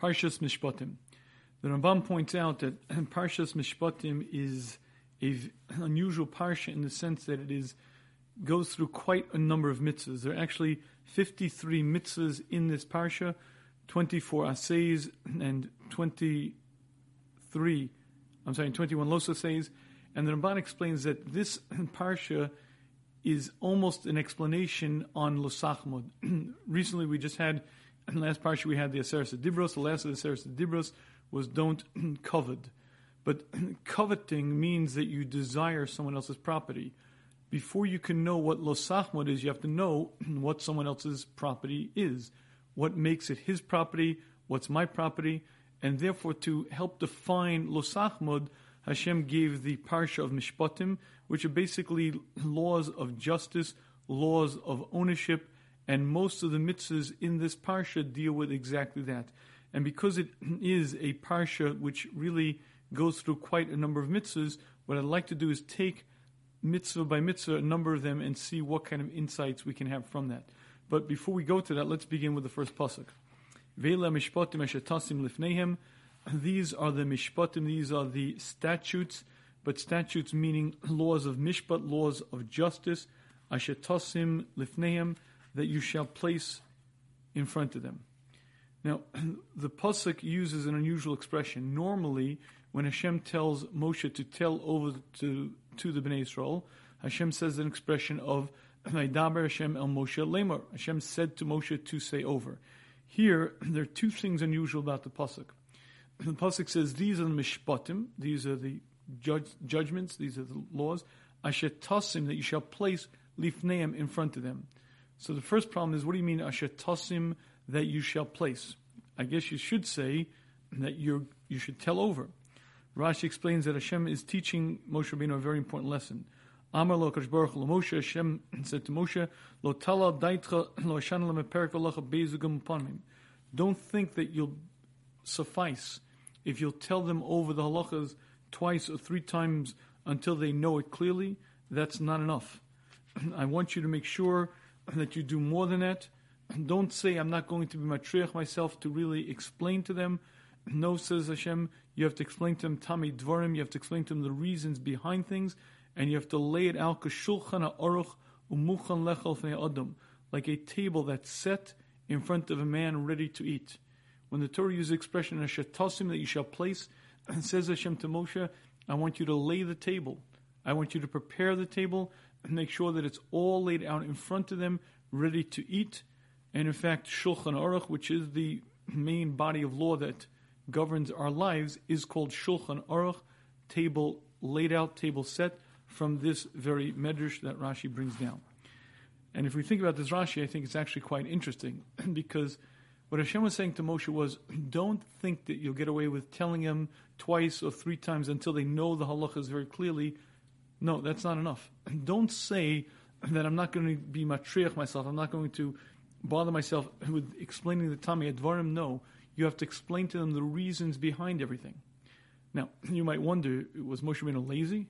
Parshas Mishpatim. The Rambam points out that Parshas Mishpatim is an unusual parsha in the sense that it is goes through quite a number of mitzvahs. There are actually 53 mitzvahs in this parsha, 24 assays and 23, I'm sorry, 21 los assays. And the Ramban explains that this parsha is almost an explanation on Losachmod. Recently, we just had last parsha we had the Aseret Dibros. The last of the Aseres Dibros was don't covet. But coveting means that you desire someone else's property. Before you can know what losachmod is, you have to know what someone else's property is. What makes it his property, what's my property, and therefore to help define losachmod, Hashem gave the parsha of mishpatim, which are basically laws of justice, laws of ownership, and most of the mitzvahs in this parsha deal with exactly that. And because it is a parsha which really goes through quite a number of mitzvahs, what I'd like to do is take mitzvah by mitzvah, a number of them, and see what kind of insights we can have from that. But before we go to that, let's begin with the first pasuk. Vela mishpatim eshatasim lifnehem. These are the mishpatim. These are the statutes, but statutes meaning laws of mishpat, laws of justice. Ashetasim lifnehem that you shall place in front of them. Now, the pasuk uses an unusual expression. Normally, when Hashem tells Moshe to tell over to to the Bnei Israel, Hashem says an expression of "Vaydaber Hashem el Moshe lemor." Hashem said to Moshe to say over. Here, there are two things unusual about the pasuk. The pasuk says these are the mishpatim; these are the judge, judgments; these are the laws. Asher tasim that you shall place lifneim in front of them. So the first problem is, what do you mean asher that you shall place? I guess you should say that you you should tell over. Rashi explains that Hashem is teaching Moshe Rabbeinu a very important lesson. Amar lo Baruch Moshe Hashem said to Moshe, Lo tala daitcha lo ashana lemeperik v'lacha bezugam upanim. Don't think that you'll suffice if you'll tell them over the halachas twice or three times until they know it clearly. That's not enough. I want you to make sure that you do more than that. Don't say, I'm not going to be matriach myself to really explain to them. No, says Hashem, you have to explain to them tami dvarim, you have to explain to them the reasons behind things, and you have to lay it out kashulchan aruch umuchan lechal adam, like a table that's set in front of a man ready to eat. When the Torah uses the expression ashatasim that you shall place, and says Hashem to Moshe, I want you to lay the table. I want you to prepare the table and make sure that it's all laid out in front of them, ready to eat. And in fact, Shulchan Aruch, which is the main body of law that governs our lives, is called Shulchan Aruch, table laid out, table set from this very medrash that Rashi brings down. And if we think about this Rashi, I think it's actually quite interesting because what Hashem was saying to Moshe was, don't think that you'll get away with telling him twice or three times until they know the halachas very clearly no, that's not enough. Don't say that I'm not going to be matriach myself. I'm not going to bother myself with explaining the Tami Advarim. No, you have to explain to them the reasons behind everything. Now, you might wonder, was Moshe Rabbeinu lazy?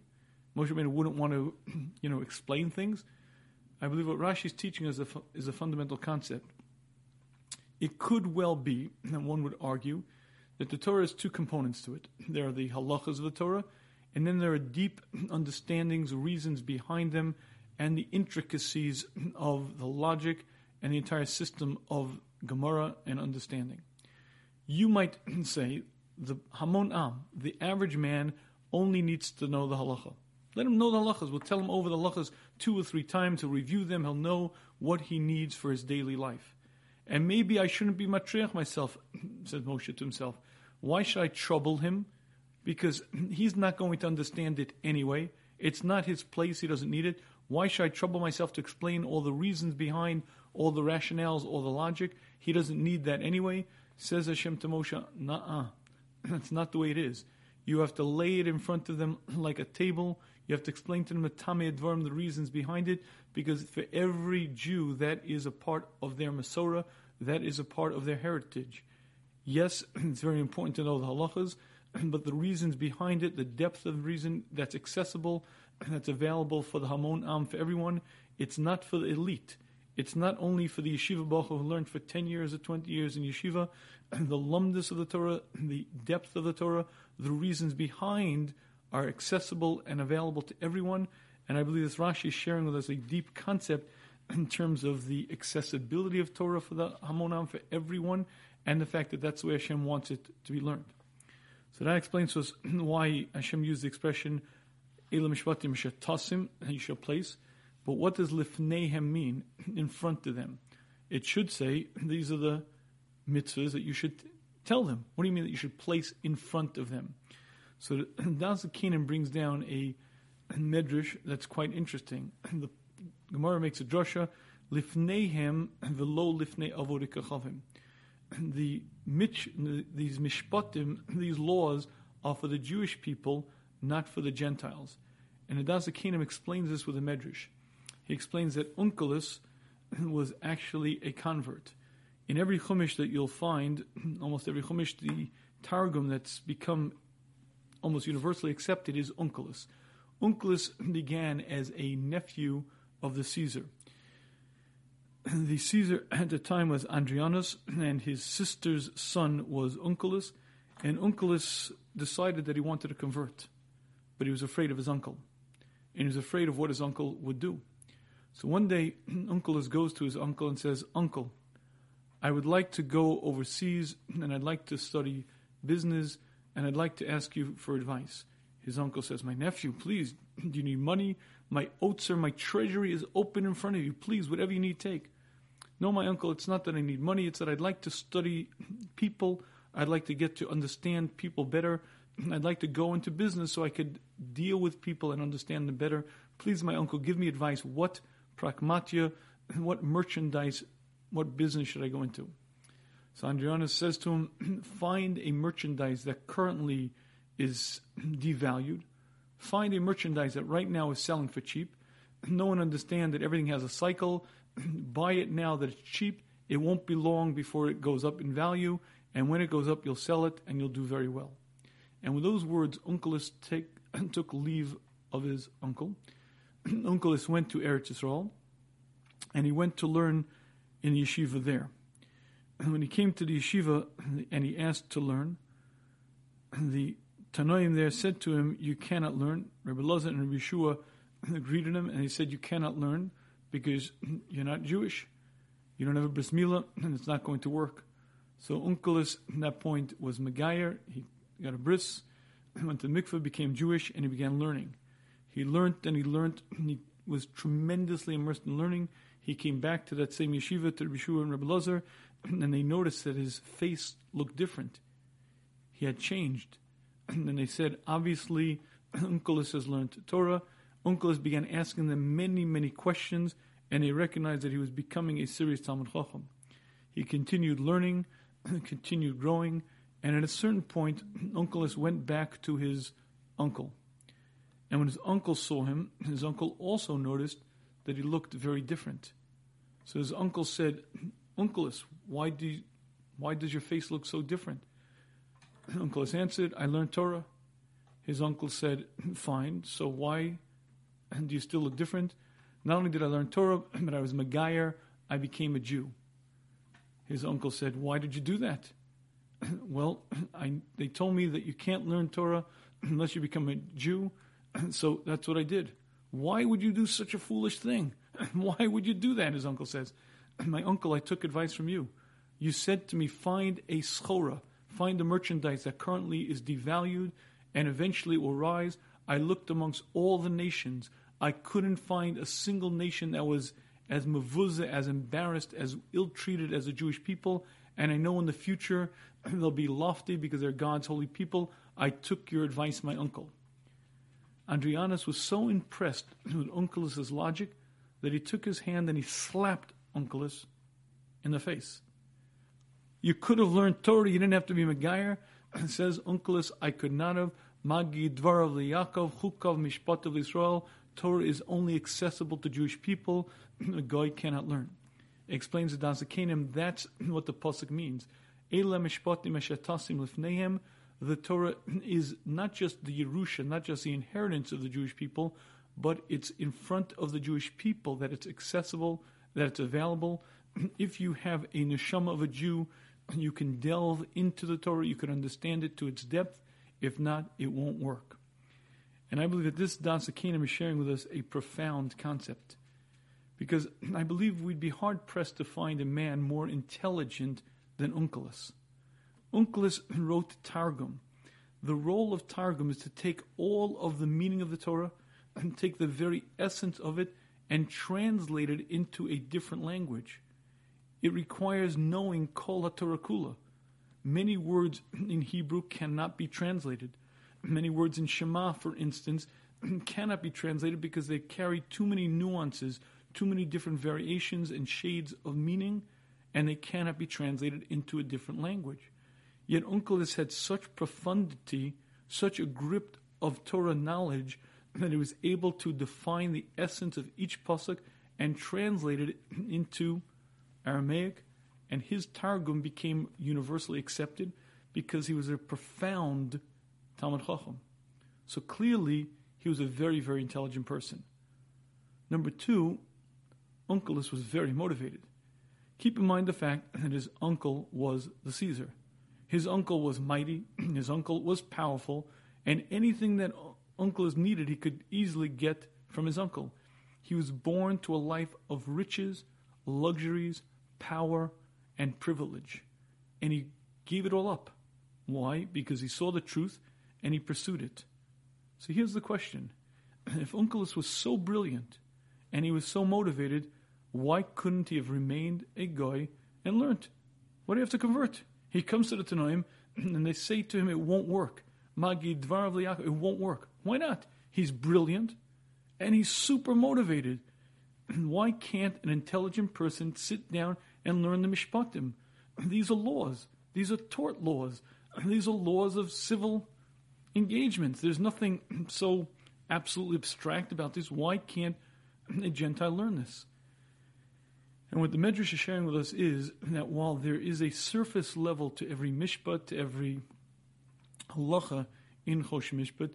Moshe Rabbeinu wouldn't want to, you know, explain things. I believe what Rashi is teaching is a, is a fundamental concept. It could well be, and one would argue, that the Torah has two components to it. There are the halachas of the Torah, and then there are deep understandings, reasons behind them, and the intricacies of the logic and the entire system of Gemara and understanding. You might say the Hamon Am, the average man, only needs to know the halacha. Let him know the halachas. We'll tell him over the halachas two or three times. He'll review them. He'll know what he needs for his daily life. And maybe I shouldn't be matriach myself, said Moshe to himself. Why should I trouble him because he's not going to understand it anyway. It's not his place, he doesn't need it. Why should I trouble myself to explain all the reasons behind all the rationales, all the logic? He doesn't need that anyway. Says Hashem to Moshe, nah, that's not the way it is. You have to lay it in front of them like a table. You have to explain to them the Tamei Advarim, the reasons behind it, because for every Jew, that is a part of their Masorah, that is a part of their heritage. Yes, it's very important to know the halachas, but the reasons behind it, the depth of reason that's accessible, and that's available for the Hamon Am, for everyone, it's not for the elite. It's not only for the yeshiva bacha who learned for 10 years or 20 years in yeshiva, the lumdus of the Torah, the depth of the Torah, the reasons behind are accessible and available to everyone. And I believe this Rashi is sharing with us a deep concept in terms of the accessibility of Torah for the Hamonam, for everyone, and the fact that that's the way Hashem wants it to be learned. So that explains to us why Hashem used the expression Elam Mishpatim Shatasim, you shall place. But what does Lifnehem mean? In front of them. It should say, these are the mitzvahs that you should tell them. What do you mean that you should place in front of them? So Daz Kenan brings down a medrash that's quite interesting. The Gemara makes a drasha, Lifnehem velo lifnei avodikachavim. The mitch, these mishpatim, these laws are for the Jewish people, not for the Gentiles. And Adaza Kingdom explains this with a medrash. He explains that Onkelos was actually a convert. In every chumash that you'll find, almost every chumash, the targum that's become almost universally accepted is Onkelos. Onkelos began as a nephew of the Caesar. The Caesar at the time was Andrianus, and his sister's son was Onkelos, and Onkelos decided that he wanted to convert, but he was afraid of his uncle, and he was afraid of what his uncle would do. So one day, Onkelos goes to his uncle and says, Uncle, I would like to go overseas, and I'd like to study business, and I'd like to ask you for advice. His uncle says, My nephew, please, do you need money? My otzer, my treasury is open in front of you. Please, whatever you need, take. No, my uncle, it's not that I need money. It's that I'd like to study people. I'd like to get to understand people better. I'd like to go into business so I could deal with people and understand them better. Please, my uncle, give me advice. What pragmatia, what merchandise, what business should I go into? So Andrianus says to him, find a merchandise that currently is devalued Find a merchandise that right now is selling for cheap. No one understand that everything has a cycle. Buy it now that it's cheap. It won't be long before it goes up in value. And when it goes up, you'll sell it and you'll do very well. And with those words, Onkelos take, took leave of his uncle. Onkelos went to Eretz Yisrael and he went to learn in yeshiva there. And when he came to the yeshiva and he asked to learn, the Tanoim there said to him, You cannot learn. Rabbi Loza and Rabbi Yeshua greeted him and he said, You cannot learn because you're not Jewish. You don't have a bris milah and it's not going to work. So Onkelos at that point was Megayer. He got a bris, went to mikveh, became Jewish, and he began learning. He learned and he learned. And He was tremendously immersed in learning. He came back to that same yeshiva to Rabbi Yeshua and Rabbi Lazar, and they noticed that his face looked different. He had changed. and they said, obviously, Onkelos has learned Torah. Onkelos began asking them many, many questions, and they recognized that he was becoming a serious Talmud Chacham. He continued learning, continued growing, and at a certain point, Onkelos went back to his uncle. And when his uncle saw him, his uncle also noticed that he looked very different. So his uncle said, Onkelos, why, do you, why does your face look so different? uncle answered, I learned Torah. His uncle said, Fine, so why do you still look different? Not only did I learn Torah, but I was Megayer, I became a Jew. His uncle said, Why did you do that? well, I, they told me that you can't learn Torah unless you become a Jew, so that's what I did. Why would you do such a foolish thing? Why would you do that? His uncle says, My uncle, I took advice from you. You said to me, Find a schora find the merchandise that currently is devalued and eventually will rise. I looked amongst all the nations. I couldn't find a single nation that was as mavuzah, as embarrassed, as ill treated as the Jewish people. And I know in the future they'll be lofty because they're God's holy people. I took your advice, my uncle. Andrianus was so impressed with Onkelos' logic that he took his hand and he slapped Onkelos in the face. You could have learned Torah. You didn't have to be Megayer. says Onkelos, I could not have. Magi Dvarav Yaakov Chukav Mishpat of Israel. Torah is only accessible to Jewish people. A guy cannot learn. It explains the Dazakanim. That's what the pasuk means. Ela Mishpatim Eshatasim Lifnehem. The Torah is not just the Yerusha, not just the inheritance of the Jewish people, but it's in front of the Jewish people that it's accessible, that it's available. If you have a neshama of a Jew, you can delve into the Torah, you can understand it to its depth. If not, it won't work. And I believe that this Das Akanim is sharing with us a profound concept. Because I believe we'd be hard pressed to find a man more intelligent than Onkelos. Onkelos wrote Targum. The role of Targum is to take all of the meaning of the Torah and take the very essence of it and translate it into a different language. It requires knowing Kol HaTorah Kula. Many words in Hebrew cannot be translated. Many words in Shema, for instance, cannot be translated because they carry too many nuances, too many different variations and shades of meaning, and they cannot be translated into a different language. Yet Onkelos had such profundity, such a grip of Torah knowledge that he was able to define the essence of each pasuk and translate it into Aramaic, and his Targum became universally accepted because he was a profound Talmud Chacham. So clearly, he was a very, very intelligent person. Number two, Onkelos was very motivated. Keep in mind the fact that his uncle was the Caesar. His uncle was mighty, his uncle was powerful, and anything that Onkelos needed, he could easily get from his uncle. He was born to a life of riches, luxuries, power, and privilege. And he gave it all up. Why? Because he saw the truth and he pursued it. So here's the question If Onkelos was so brilliant and he was so motivated, why couldn't he have remained a guy and learnt? Why do you have to convert? He comes to the Tanoim and they say to him, It won't work. Magi Dvarav it won't work. Why not? He's brilliant and he's super motivated. Why can't an intelligent person sit down and learn the Mishpatim? These are laws. These are tort laws. These are laws of civil engagements. There's nothing so absolutely abstract about this. Why can't a Gentile learn this? And what the Medrash is sharing with us is that while there is a surface level to every mishpat, to every halacha in Choshen Mishpat,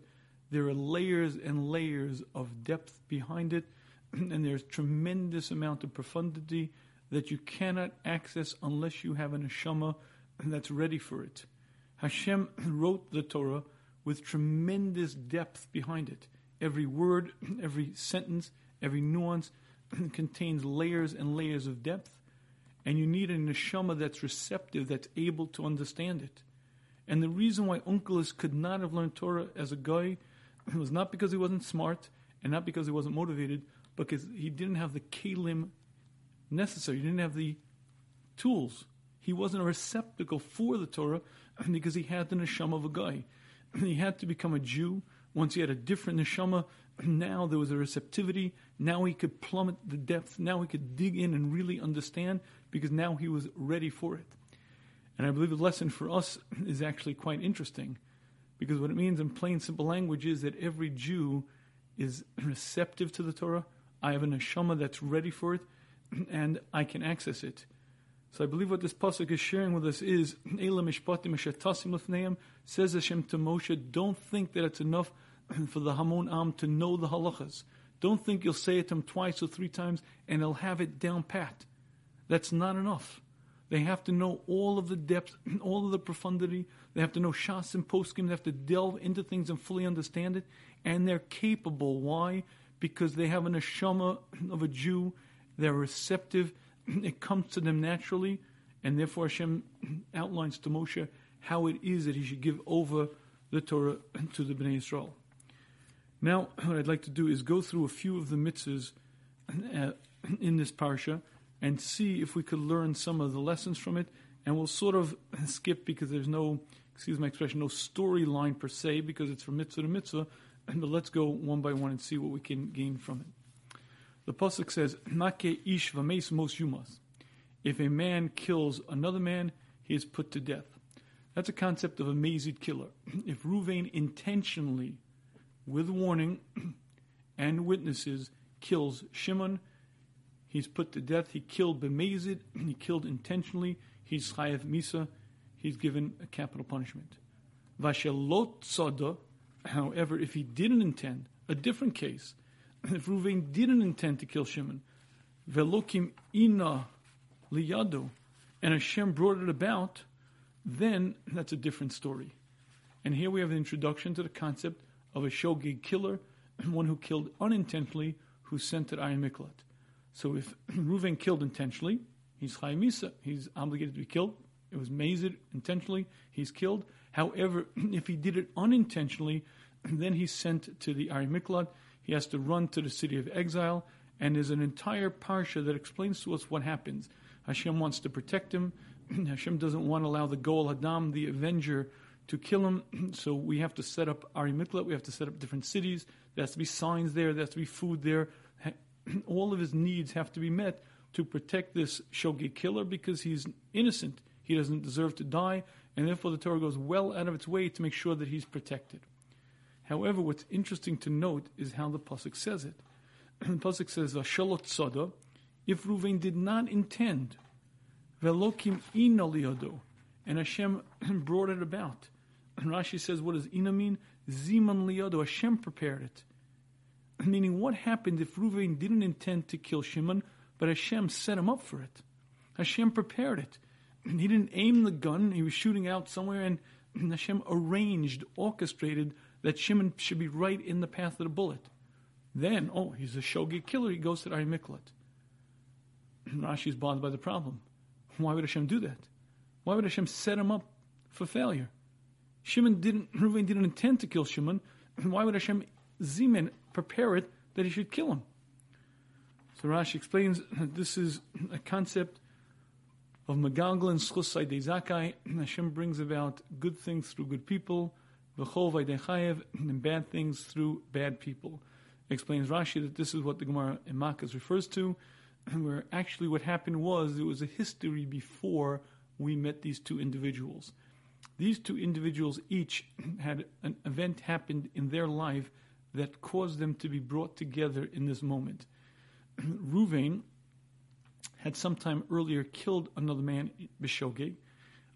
there are layers and layers of depth behind it, and there's tremendous amount of profundity that you cannot access unless you have an neshama that's ready for it. Hashem wrote the Torah with tremendous depth behind it. Every word, every sentence, every nuance contains layers and layers of depth, and you need a neshama that's receptive, that's able to understand it. And the reason why Onkelos could not have learned Torah as a guy was not because he wasn't smart and not because he wasn't motivated, but because he didn't have the kalim necessary. He didn't have the tools. He wasn't a receptacle for the Torah because he had the neshama of a guy. He had to become a Jew. Once he had a different neshama, now there was a receptivity. Now he could plummet the depth. Now he could dig in and really understand because now he was ready for it. And I believe the lesson for us is actually quite interesting because what it means in plain, simple language is that every Jew is receptive to the Torah. I have a neshama that's ready for it and I can access it. So I believe what this pasuk is sharing with us is Elam mishpatim says Hashem to Moshe, don't think that it's enough for the Hamon Am to know the halachas. Don't think you'll say it to him twice or three times and he'll have it down pat. That's not enough. They have to know all of the depth, all of the profundity. They have to know Shas and Poskim. They have to delve into things and fully understand it. And they're capable. Why? Because they have an neshama of a Jew. They're receptive it comes to them naturally, and therefore Hashem outlines to Moshe how it is that he should give over the Torah to the Bnei Israel. Now, what I'd like to do is go through a few of the mitzvahs uh, in this parsha and see if we could learn some of the lessons from it. And we'll sort of skip because there's no, excuse my expression, no storyline per se because it's from mitzvah to mitzvah. But let's go one by one and see what we can gain from it. The pasuk says, "Make ish v'meis mos yumas." If a man kills another man, he is put to death. That's a concept of a mazid killer. If Ruvain intentionally, with warning and witnesses, kills Shimon, he's put to death. He killed b'mazid, he killed intentionally. He's chayav misa. He's given a capital punishment. Vashelot sada. However, if he didn't intend, a different case, if Ruvain didn't intend to kill Shimon, velokim ina liyado, and Hashem brought it about, then that's a different story. And here we have the introduction to the concept of a shogeg killer, one who killed unintentionally, who sent to Iron Miklat. So if Reuven killed intentionally, he's Chaymisa, he's obligated to be killed. It was mazed intentionally, he's killed. However, if he did it unintentionally, then he's sent to the Ari Miklat. He has to run to the city of exile, and there's an entire parsha that explains to us what happens. Hashem wants to protect him. Hashem doesn't want to allow the Goel Hadam, the avenger, to kill him. So we have to set up Ari Miklat. We have to set up different cities. There has to be signs there. There has to be food there. All of his needs have to be met to protect this shogeg killer because he's innocent. He doesn't deserve to die, and therefore the Torah goes well out of its way to make sure that he's protected. However, what's interesting to note is how the pasuk says it. the pasuk says, "Vashalot soda," if Ruvain did not intend, "Velokim ina liyado," and Hashem brought it about. And Rashi says, "What does ina mean?" Ziman liyado. Hashem prepared it. Meaning, what happened if Ruvain didn't intend to kill Shimon, but Hashem set him up for it? Hashem prepared it. He didn't aim the gun; he was shooting out somewhere, and Hashem arranged, orchestrated that Shimon should be right in the path of the bullet. Then, oh, he's a shogeg killer. He goes to the Miklat. Rashi is bothered by the problem. Why would Hashem do that? Why would Hashem set him up for failure? Shimon didn't, Reuven didn't intend to kill Shimon. Why would Hashem Zimen prepare it that he should kill him? So Rashi explains that this is a concept of Megalgal and Schusai de Zakai. Hashem brings about good things through good people and bad things through bad people. Explains Rashi that this is what the Gemara in Makkos refers to, where actually what happened was there was a history before we met these two individuals. These two individuals each had an event happened in their life that caused them to be brought together in this moment. Ruvain had sometime earlier killed another man, Bishogeg,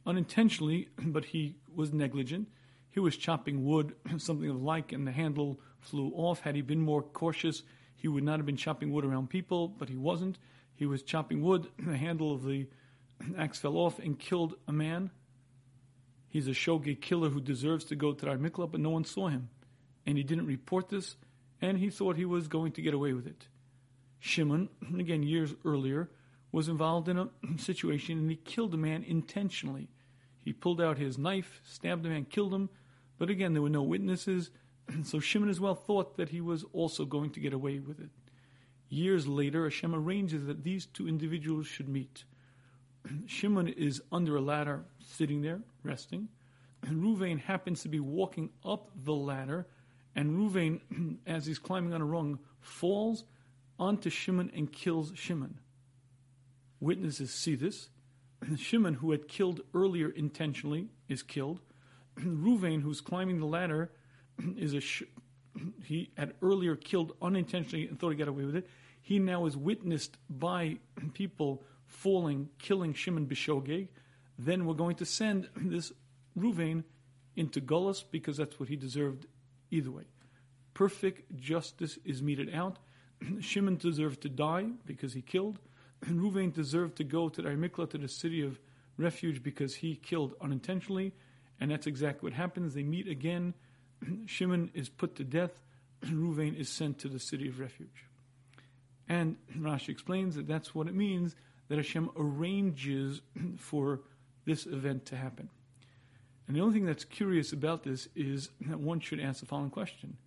unintentionally, but he was negligent. He was chopping wood, something of like, and the handle flew off. Had he been more cautious, he would not have been chopping wood around people, but he wasn't. He was chopping wood, the handle of the axe fell off and killed a man. He's a shogeg killer who deserves to go to our mikla, but no one saw him. And he didn't report this, and he thought he was going to get away with it. Shimon, again years earlier, was involved in a situation and he killed a man intentionally. He pulled out his knife, stabbed the man, killed him, but again, there were no witnesses, so Shimon as well thought that he was also going to get away with it. Years later, Hashem arranges that these two individuals should meet. Shimon is under a ladder, sitting there, resting, and Ruvain happens to be walking up the ladder, and Ruvain, as he's climbing on a rung, falls onto Shimon and kills Shimon. Witnesses see this. Shimon, who had killed earlier intentionally, is killed. Ruvain, who's climbing the ladder, is a sh- he had earlier killed unintentionally and thought he got away with it. He now is witnessed by people falling, killing Shimon Bishogeg. Then we're going to send this Ruvain into Gullus because that's what he deserved either way. Perfect justice is meted out. Shimon deserved to die because he killed, and Ruvain deserved to go to the to the city of refuge, because he killed unintentionally. And that's exactly what happens. They meet again. Shimon is put to death. Ruvain is sent to the city of refuge. And Rashi explains that that's what it means that Hashem arranges for this event to happen. And the only thing that's curious about this is that one should ask the following question.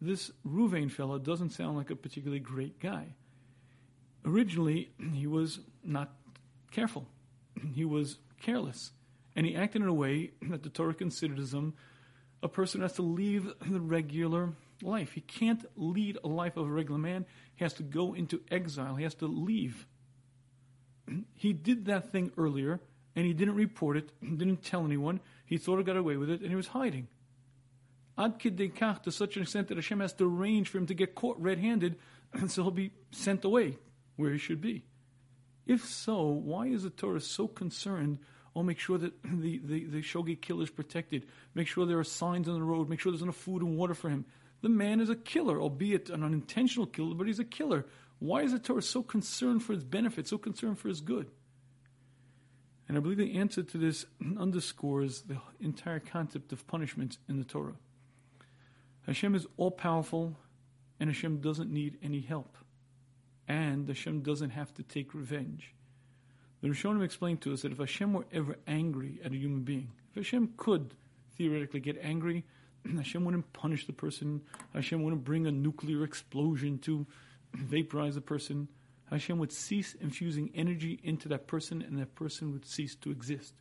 This Ruvain fellow doesn't sound like a particularly great guy. Originally, he was not careful. He was careless. And he acted in a way that the Torah considers him um, a person who has to leave the regular life. He can't lead a life of a regular man. He has to go into exile. He has to leave. He did that thing earlier, and he didn't report it, didn't tell anyone. He thought he got away with it, and he was hiding. Ad kidekach, to such an extent that Hashem has to arrange for him to get caught red-handed, and so he'll be sent away where he should be. If so, why is the Torah so concerned Oh, make sure that the, the, the shogeg killer is protected. Make sure there are signs on the road. Make sure there's enough food and water for him. The man is a killer, albeit an unintentional killer, but he's a killer. Why is the Torah so concerned for its benefit, so concerned for its good? And I believe the answer to this underscores the entire concept of punishment in the Torah. Hashem is all powerful, and Hashem doesn't need any help. And Hashem doesn't have to take revenge. The Rishonim explained to us that if Hashem were ever angry at a human being, if Hashem could theoretically get angry, Hashem wouldn't punish the person. Hashem wouldn't bring a nuclear explosion to vaporize the person. Hashem would cease infusing energy into that person, and that person would cease to exist.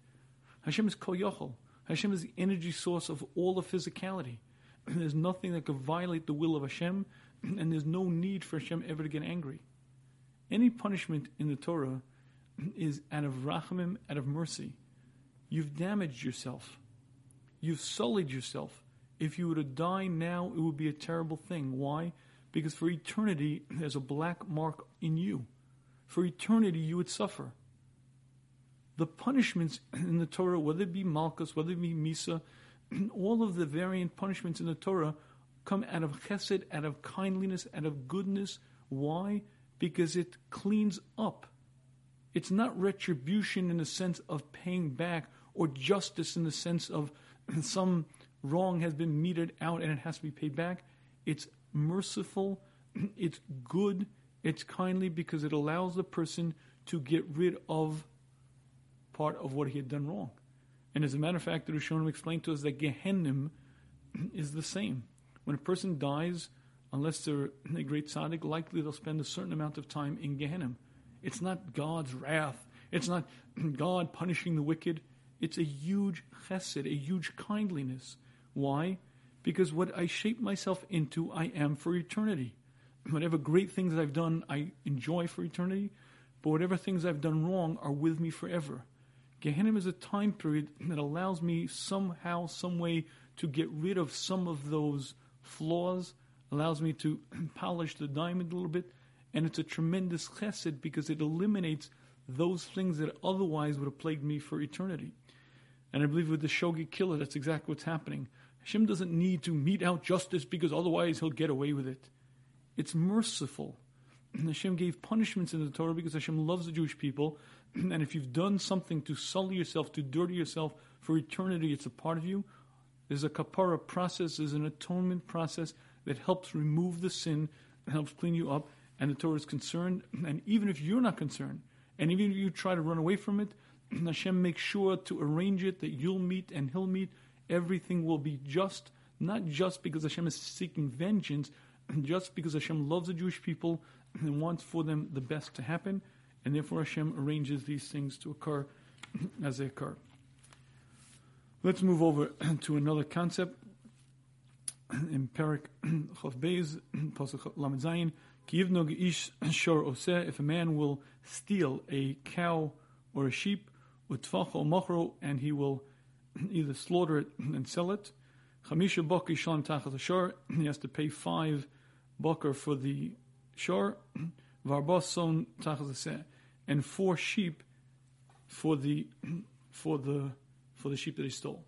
Hashem is Kol Yochel. Hashem is the energy source of all the physicality. There's nothing that could violate the will of Hashem, and there's no need for Hashem ever to get angry. Any punishment in the Torah is out of rachamim, out of mercy. You've damaged yourself. You've sullied yourself. If you were to die now, it would be a terrible thing. Why? Because for eternity, there's a black mark in you. For eternity, you would suffer. The punishments in the Torah, whether it be Malkus, whether it be Misa, all of the variant punishments in the Torah come out of chesed, out of kindliness, out of goodness. Why? Because it cleans up. It's not retribution in the sense of paying back or justice in the sense of some wrong has been meted out and it has to be paid back. It's merciful, it's good, it's kindly because it allows the person to get rid of part of what he had done wrong. And as a matter of fact, the Rishonim explained to us that Gehenim is the same. When a person dies, unless they're a great tzaddik, likely they'll spend a certain amount of time in Gehenim. It's not God's wrath. It's not God punishing the wicked. It's a huge chesed, a huge kindliness. Why? Because what I shape myself into, I am for eternity. Whatever great things I've done, I enjoy for eternity. But whatever things I've done wrong are with me forever. Gehenna is a time period that allows me somehow, some way to get rid of some of those flaws, allows me to polish the diamond a little bit, and it's a tremendous chesed because it eliminates those things that otherwise would have plagued me for eternity. And I believe with the Shogeg killer, that's exactly what's happening. Hashem doesn't need to mete out justice because otherwise he'll get away with it. It's merciful. And Hashem gave punishments in the Torah because Hashem loves the Jewish people. And if you've done something to sully yourself, to dirty yourself for eternity, it's a part of you. There's a kapara process, there's an atonement process that helps remove the sin, helps clean you up. And the Torah is concerned. And even if you're not concerned, and even if you try to run away from it, Hashem makes sure to arrange it that you'll meet and he'll meet everything will be just, not just because Hashem is seeking vengeance, just because Hashem loves the Jewish people and wants for them the best to happen, and therefore Hashem arranges these things to occur as they occur. Let's move over to another concept in Perik Chav Beis, Pasuk Lamed Zayin. If a man will steal a cow or a sheep, and he will either slaughter it and sell it. He has to pay five bakar for the shor. And four sheep for the for the for the sheep that he stole.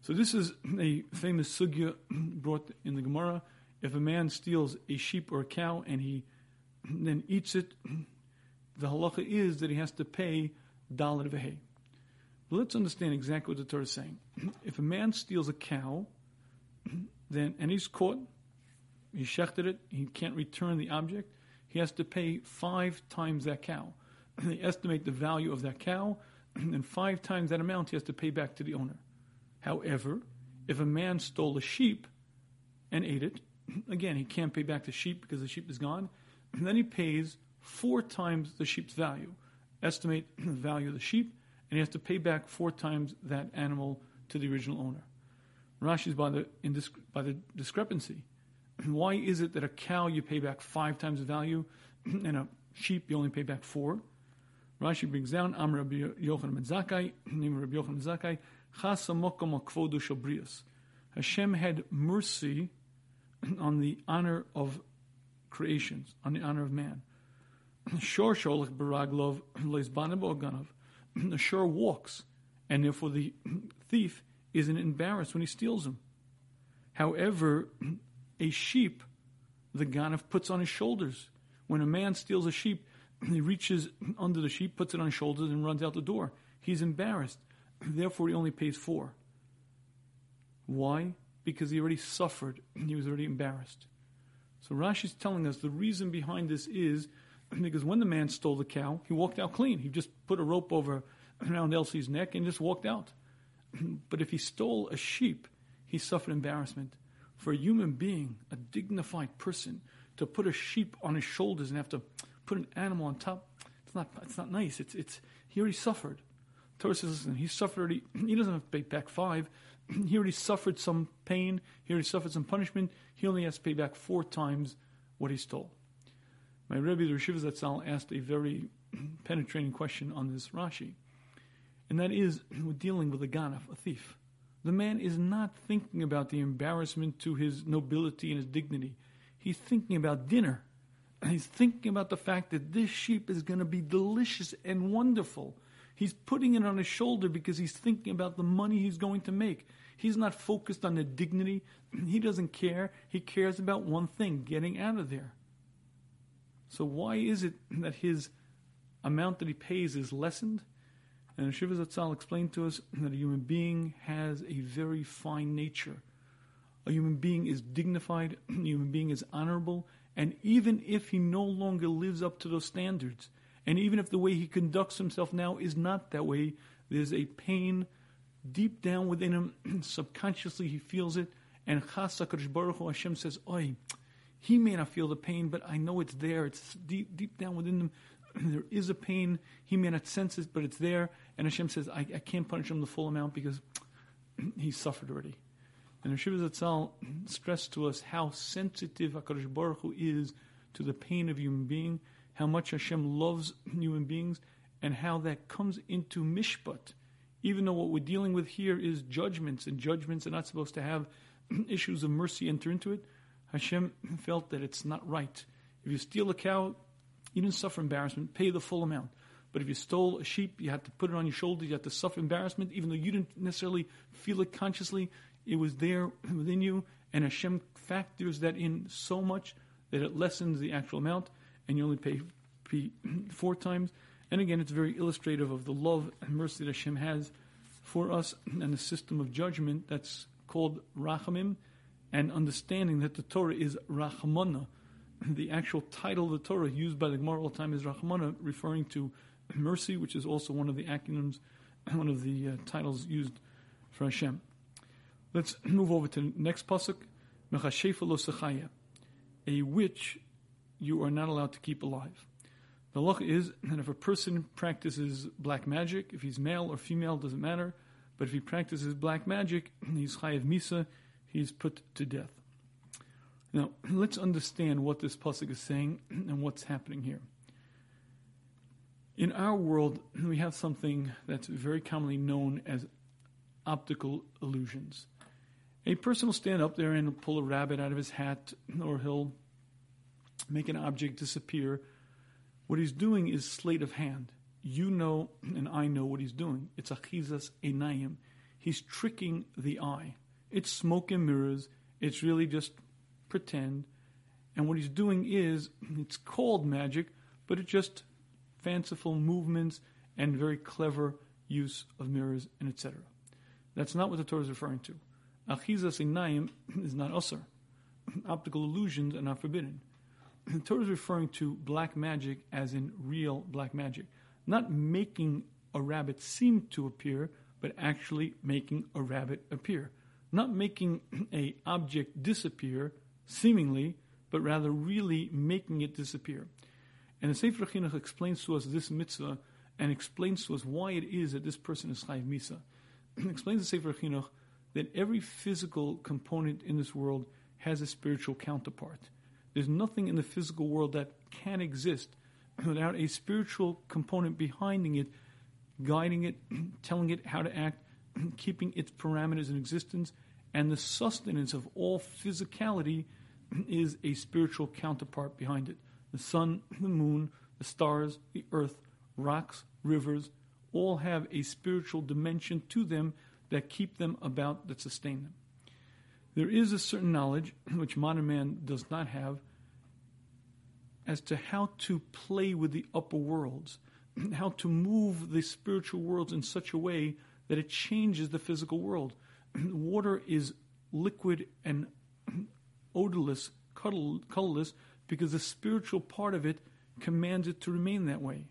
So this is a famous sugya brought in the Gemara. If a man steals a sheep or a cow and he then eats it, the halacha is that he has to pay dalit of hay. Let's understand exactly what the Torah is saying. If a man steals a cow, then and he's caught, he shechted it, he can't return the object, he has to pay five times that cow. They estimate the value of that cow, and five times that amount he has to pay back to the owner. However, if a man stole a sheep and ate it, again, he can't pay back the sheep because the sheep is gone, and then he pays four times the sheep's value. Estimate the value of the sheep, and he has to pay back four times that animal to the original owner. Rashi's by the, by the discrepancy. Why is it that a cow you pay back five times the value, and a sheep you only pay back four? Rashi brings down Am Rabbi Yochanan ben Zakkai, name Rabbi Yochanan ben Zakkai. Hashem had mercy on the honor of creations, on the honor of man. Shor Sholach Baraglov Leisbanim Ganav the shore walks, and therefore the thief isn't embarrassed when he steals them. However, a sheep, the ganav puts on his shoulders. When a man steals a sheep, he reaches under the sheep, puts it on his shoulders, and runs out the door. He's embarrassed. Therefore, he only pays four. Why? Because he already suffered. And he was already embarrassed. So Rashi is telling us the reason behind this is because when the man stole the cow, he walked out clean. He just put a rope over around Elsie's neck and just walked out. but if he stole a sheep, he suffered embarrassment. For a human being, a dignified person, to put a sheep on his shoulders and have to put an animal on top, it's not, it's not nice. It's, it's, he already suffered. Torah says, listen, he suffered already, he doesn't have to pay back five. He already suffered some pain. He already suffered some punishment. He only has to pay back four times what he stole. My Rebbe, the Rishiva Zatzal, asked a very penetrating question on this Rashi. And that is, we're dealing with a ganaf, a thief. The man is not thinking about the embarrassment to his nobility and his dignity. He's thinking about dinner. He's thinking about the fact that this sheep is going to be delicious and wonderful. He's putting it on his shoulder because he's thinking about the money he's going to make. He's not focused on the dignity. He doesn't care. He cares about one thing getting out of there. So, why is it that his amount that he pays is lessened? And Shiva Zatzal explained to us that a human being has a very fine nature. A human being is dignified, a human being is honorable, and even if he no longer lives up to those standards, and even if the way he conducts himself now is not that way, there's a pain deep down within him, subconsciously he feels it, and Chas Baruch Hu Hashem says, Oi, he may not feel the pain, but I know it's there. It's deep, deep down within him. there is a pain. He may not sense it, but it's there. And Hashem says, I, I can't punish him the full amount because he suffered already. And Rishiv Zatzal stressed to us how sensitive HaKadosh Baruch Hu is to the pain of human being, how much Hashem loves human beings, and how that comes into mishpat. Even though what we're dealing with here is judgments, and judgments are not supposed to have issues of mercy enter into it, Hashem felt that it's not right. If you steal a cow, you didn't suffer embarrassment, pay the full amount. But if you stole a sheep, you had to put it on your shoulder, you had to suffer embarrassment, even though you didn't necessarily feel it consciously. It was there within you, and Hashem factors that in so much that it lessens the actual amount, and you only pay, four times. And again, it's very illustrative of the love and mercy that Hashem has for us and the system of judgment that's called Rachamim, and understanding that the Torah is Rachmana. The actual title of the Torah used by the Gemara all the time is Rachmana, referring to mercy, which is also one of the acronyms, one of the uh, titles used for Hashem. Let's move over to the next pasuk. Mechashefa a witch you are not allowed to keep alive. The law is that if a person practices black magic, if he's male or female, doesn't matter. But if he practices black magic, he's chayav misa, he's put to death. Now, let's understand what this pasuk is saying and what's happening here. In our world, we have something that's very commonly known as optical illusions. A person will stand up there and pull a rabbit out of his hat, or he'll make an object disappear. What he's doing is sleight of hand. You know, and I know what he's doing. It's achizas einayim. He's tricking the eye. It's smoke and mirrors. It's really just pretend. And what he's doing is, it's called magic, but it's just fanciful movements and very clever use of mirrors and etc. That's not what the Torah is referring to. Achizas inayim is not usr. Optical illusions are not forbidden. The Torah is referring to black magic as in real black magic, not making a rabbit seem to appear, but actually making a rabbit appear. Not making a object disappear seemingly, but rather really making it disappear. And the Sefer Chinuch explains to us this mitzvah and explains to us why it is that this person is Chayiv Misa. explains the Sefer Chinuch that every physical component in this world has a spiritual counterpart. There's nothing in the physical world that can exist without a spiritual component behind it, guiding it, telling it how to act, keeping its parameters in existence, and the sustenance of all physicality is a spiritual counterpart behind it the sun, the moon, the stars, the earth, rocks, rivers, all have a spiritual dimension to them that keep them about, that sustain them. There is a certain knowledge which modern man does not have, as to how to play with the upper worlds, how to move the spiritual worlds in such a way that it changes the physical world. Water is liquid and odorless, colorless, because the spiritual part of it commands it to remain that way.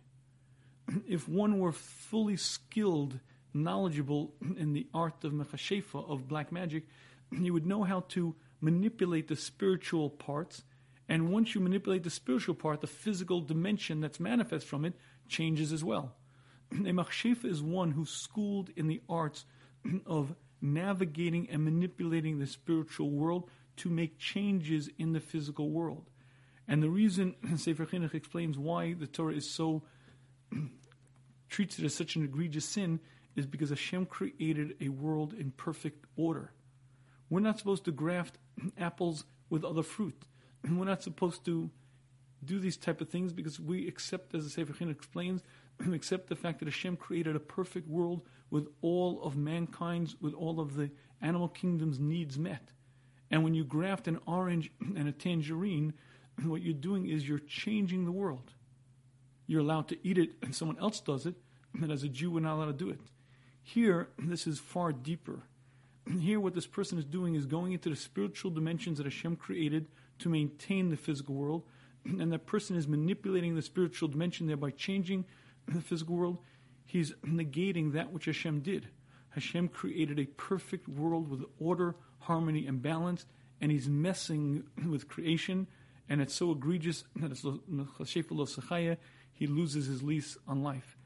If one were fully skilled, knowledgeable in the art of mechashefa, of black magic, you would know how to manipulate the spiritual parts. And once you manipulate the spiritual part, the physical dimension that's manifest from it changes as well. A machshefa is one who's schooled in the arts of navigating and manipulating the spiritual world to make changes in the physical world. And the reason Sefer Chinuch explains why the Torah is so treats it as such an egregious sin is because Hashem created a world in perfect order. We're not supposed to graft apples with other fruit. We're not supposed to do these type of things because we accept, as the Sefer Chinuch explains, accept the fact that Hashem created a perfect world with all of mankind's, with all of the animal kingdom's needs met. And when you graft an orange and a tangerine, what you're doing is you're changing the world. You're allowed to eat it, and someone else does it, and as a Jew, we're not allowed to do it. Here, this is far deeper. Here, what this person is doing is going into the spiritual dimensions that Hashem created to maintain the physical world, and that person is manipulating the spiritual dimension there by changing the physical world. He's negating that which Hashem did. Hashem created a perfect world with order, harmony, and balance, and he's messing with creation, and it's so egregious that it's he loses his lease on life.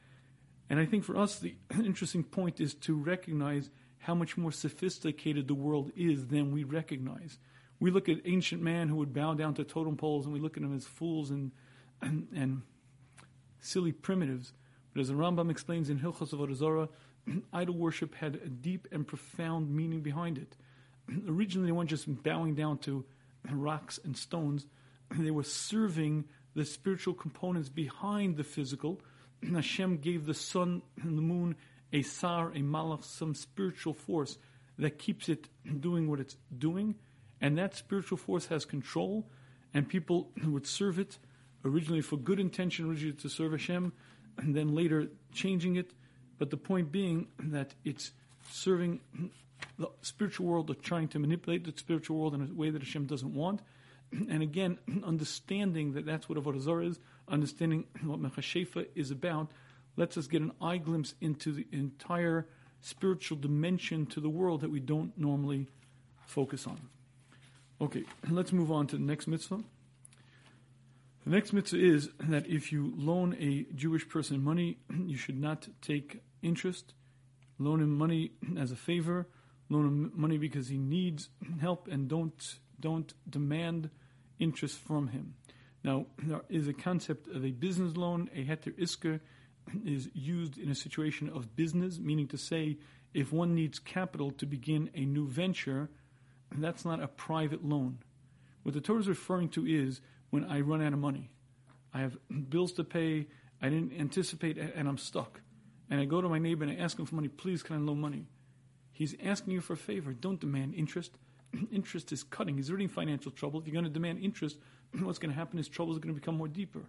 And I think for us, the interesting point is to recognize how much more sophisticated the world is than we recognize. We look at ancient man who would bow down to totem poles, and we look at them as fools and and, and silly primitives. But as the Rambam explains in Hilchos Avodah Zarah, idol worship had a deep and profound meaning behind it. Originally, they weren't just bowing down to rocks and stones; they were serving the spiritual components behind the physical. Hashem gave the sun and the moon a sar, a malach, some spiritual force that keeps it doing what it's doing, and that spiritual force has control, and people would serve it originally for good intention, originally to serve Hashem, and then later changing it. But the point being that it's serving the spiritual world or trying to manipulate the spiritual world in a way that Hashem doesn't want. And again, understanding that that's what Avodah Zarah is, understanding what Mechashefa is about, lets us get an eye glimpse into the entire spiritual dimension to the world that we don't normally focus on. Okay, let's move on to the next mitzvah. The next mitzvah is that if you loan a Jewish person money, you should not take interest. Loan him money as a favor. Loan him money because he needs help, and don't don't demand interest from him. Now, there is a concept of a business loan. A heter iska is used in a situation of business, meaning to say, if one needs capital to begin a new venture, that's not a private loan. What the Torah is referring to is when I run out of money. I have bills to pay, I didn't anticipate, and I'm stuck. And I go to my neighbor and I ask him for money, please, can I loan money? He's asking you for a favor. Don't demand interest. interest is cutting. He's already in financial trouble. If you're going to demand interest, what's going to happen is trouble is going to become more deeper.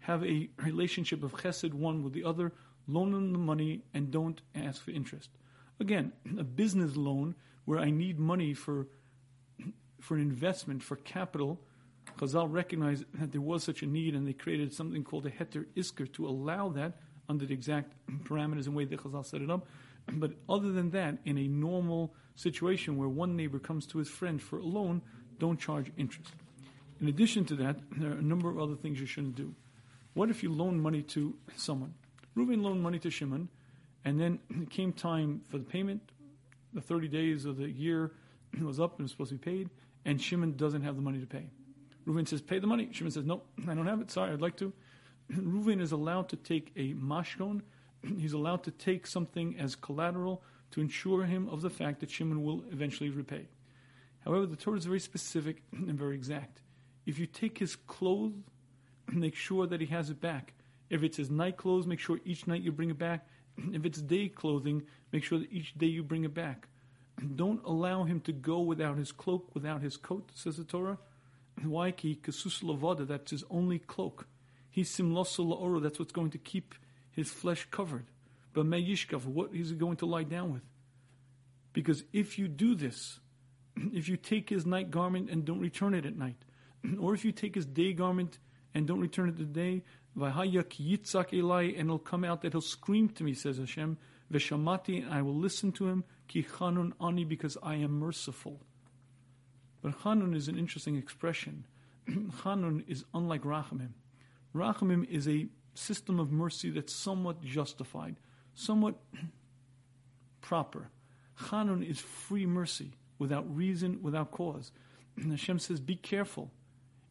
Have a relationship of chesed one with the other, loan them the money, and don't ask for interest. Again, a business loan where I need money for for an investment, for capital, Chazal recognized that there was such a need and they created something called a heter iska to allow that under the exact parameters and way that Chazal set it up. But other than that, in a normal situation where one neighbor comes to his friend for a loan, don't charge interest. In addition to that, there are a number of other things you shouldn't do. What if you loan money to someone? Reuven loaned money to Shimon, and then it came time for the payment. The 30 days of the year was up and was supposed to be paid, and Shimon doesn't have the money to pay. Reuven says, Pay the money. Shimon says, No, I don't have it. Sorry, I'd like to. Reuven is allowed to take a mashkon. He's allowed to take something as collateral to ensure him of the fact that Shimon will eventually repay. However, the Torah is very specific and very exact. If you take his clothes, make sure that he has it back. If it's his night clothes, make sure each night you bring it back. If it's day clothing, make sure that each day you bring it back. Don't allow him to go without his cloak, without his coat, says the Torah. Why? That's his only cloak. He's simlosu la'oro, that's what's going to keep his flesh covered. But meyishkav, what is he going to lie down with? Because if you do this, if you take his night garment and don't return it at night, or if you take his day garment and don't return it today, Vahayak yitzak elai, and it'll come out that he'll scream to me, says Hashem, Veshamati, and I will listen to him, ki chanun ani, because I am merciful. But chanun is an interesting expression. chanun is unlike rachamim. Rachamim is a system of mercy that's somewhat justified, somewhat proper. Chanun is free mercy, without reason, without cause. And Hashem says, be careful.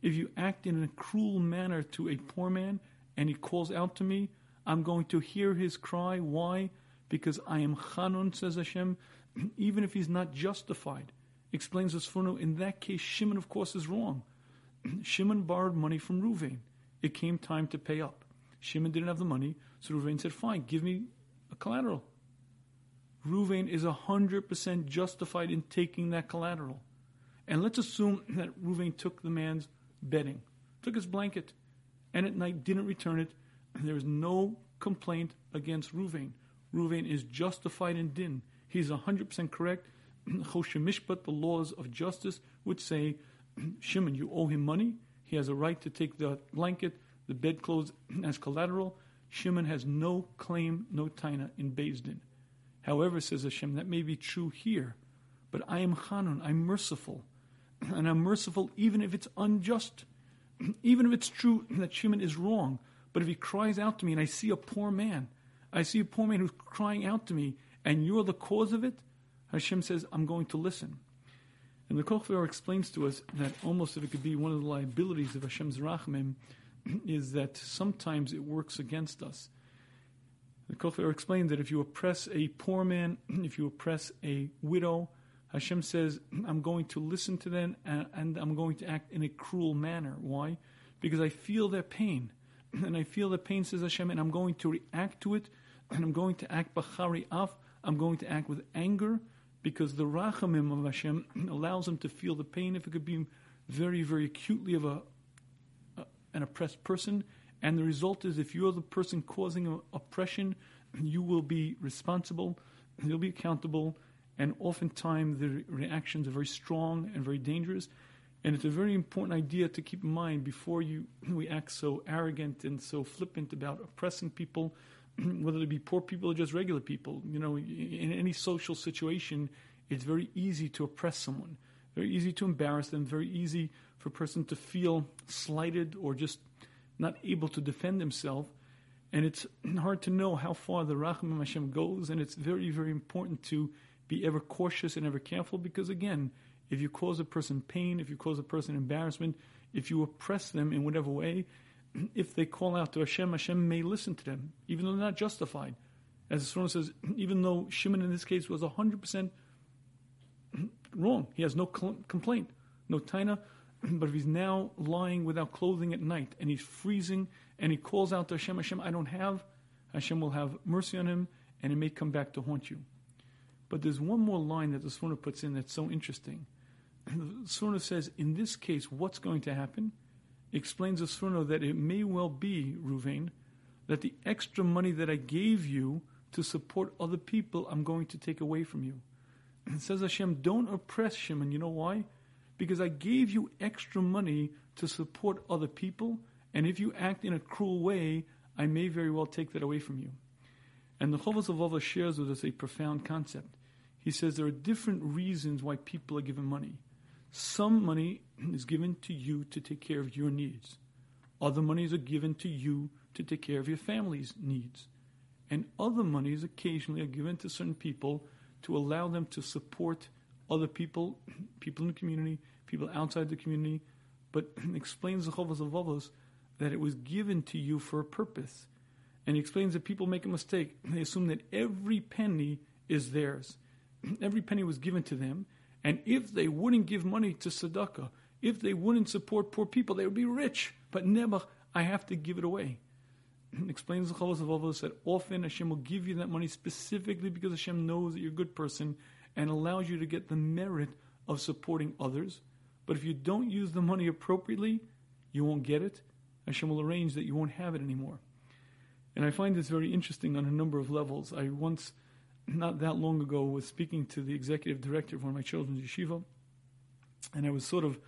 If you act in a cruel manner to a poor man and he calls out to me, I'm going to hear his cry. Why? Because I am Chanun, says Hashem, even if he's not justified. Explains Sforno, in that case, Shimon, of course, is wrong. Shimon borrowed money from Ruvain. It came time to pay up. Shimon didn't have the money, so Ruvain said, Fine, give me a collateral. Ruvain is 100% justified in taking that collateral. And let's assume that Ruvain took the man's bedding, took his blanket, and at night didn't return it. And There is no complaint against Ruvain. Ruvain is justified in din. He's 100% correct. Choshen Mishpat, the laws of justice, would say, Shimon, you owe him money. He has a right to take the blanket, the bedclothes as collateral. Shimon has no claim, no taina in Din. However, says Hashem, that may be true here, but I am Chanun, I'm merciful and I'm merciful even if it's unjust, even if it's true that Shimon is wrong. But if he cries out to me and I see a poor man, I see a poor man who's crying out to me, and you're the cause of it, Hashem says, I'm going to listen. And the Kochver explains to us that almost if it could be one of the liabilities of Hashem's Rachmim, is that sometimes it works against us. The Kochver explains that if you oppress a poor man, if you oppress a widow, Hashem says, I'm going to listen to them and, and, I'm going to act in a cruel manner. Why? Because I feel their pain. And I feel the pain, says Hashem, and I'm going to react to it. And I'm going to act bachari af. I'm going to act with anger because the rachamim of Hashem allows him to feel the pain if it could be very, very acutely of a, a an oppressed person. And the result is if you're the person causing oppression, you will be responsible, you'll be accountable, and oftentimes the reactions are very strong and very dangerous. And it's a very important idea to keep in mind before you we act so arrogant and so flippant about oppressing people, whether they be poor people or just regular people. You know, in any social situation, it's very easy to oppress someone, very easy to embarrass them, very easy for a person to feel slighted or just not able to defend himself. And it's hard to know how far the Rachman Hashem goes, and it's very, very important to be ever cautious and ever careful because, again, if you cause a person pain, if you cause a person embarrassment, if you oppress them in whatever way, if they call out to Hashem, Hashem may listen to them, even though they're not justified. As the Surah says, even though Shimon in this case was 100% wrong, he has no complaint, no taina, but if he's now lying without clothing at night and he's freezing and he calls out to Hashem, Hashem, I don't have, Hashem will have mercy on him and it may come back to haunt you. But there's one more line that the Sforno puts in that's so interesting. And The Sforno says, in this case, what's going to happen? Explains the Sforno that it may well be, Ruvain, that the extra money that I gave you to support other people, I'm going to take away from you. And says Hashem, don't oppress Shimon. You know why? Because I gave you extra money to support other people, and if you act in a cruel way, I may very well take that away from you. And the Chovos HaLevavos shares with us a profound concept. He says there are different reasons why people are given money. Some money is given to you to take care of your needs. Other monies are given to you to take care of your family's needs. And other monies occasionally are given to certain people to allow them to support other people, people in the community, people outside the community, but explains the Chovos HaLevavos that it was given to you for a purpose. And he explains that people make a mistake. They assume that every penny is theirs. every penny was given to them. And if they wouldn't give money to tzedakah, if they wouldn't support poor people, they would be rich. But never, I have to give it away. Explains the Chovos HaLevavos that often Hashem will give you that money specifically because Hashem knows that you're a good person and allows you to get the merit of supporting others. But if you don't use the money appropriately, you won't get it. Hashem will arrange that you won't have it anymore. And I find this very interesting on a number of levels. I once, not that long ago, was speaking to the executive director of one of my children's yeshiva, and I was sort of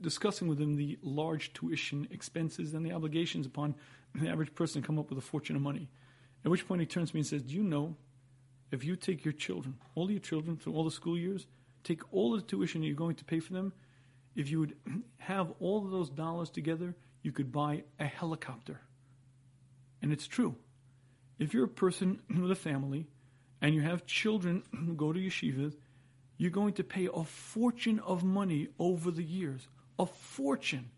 discussing with him the large tuition expenses and the obligations upon the average person to come up with a fortune of money. At which point he turns to me and says, Do you know if you take your children, all your children through all the school years, take all the tuition you're going to pay for them, if you would have all of those dollars together, you could buy a helicopter. And it's true. If you're a person with a family and you have children who go to yeshivas, you're going to pay a fortune of money over the years. A fortune.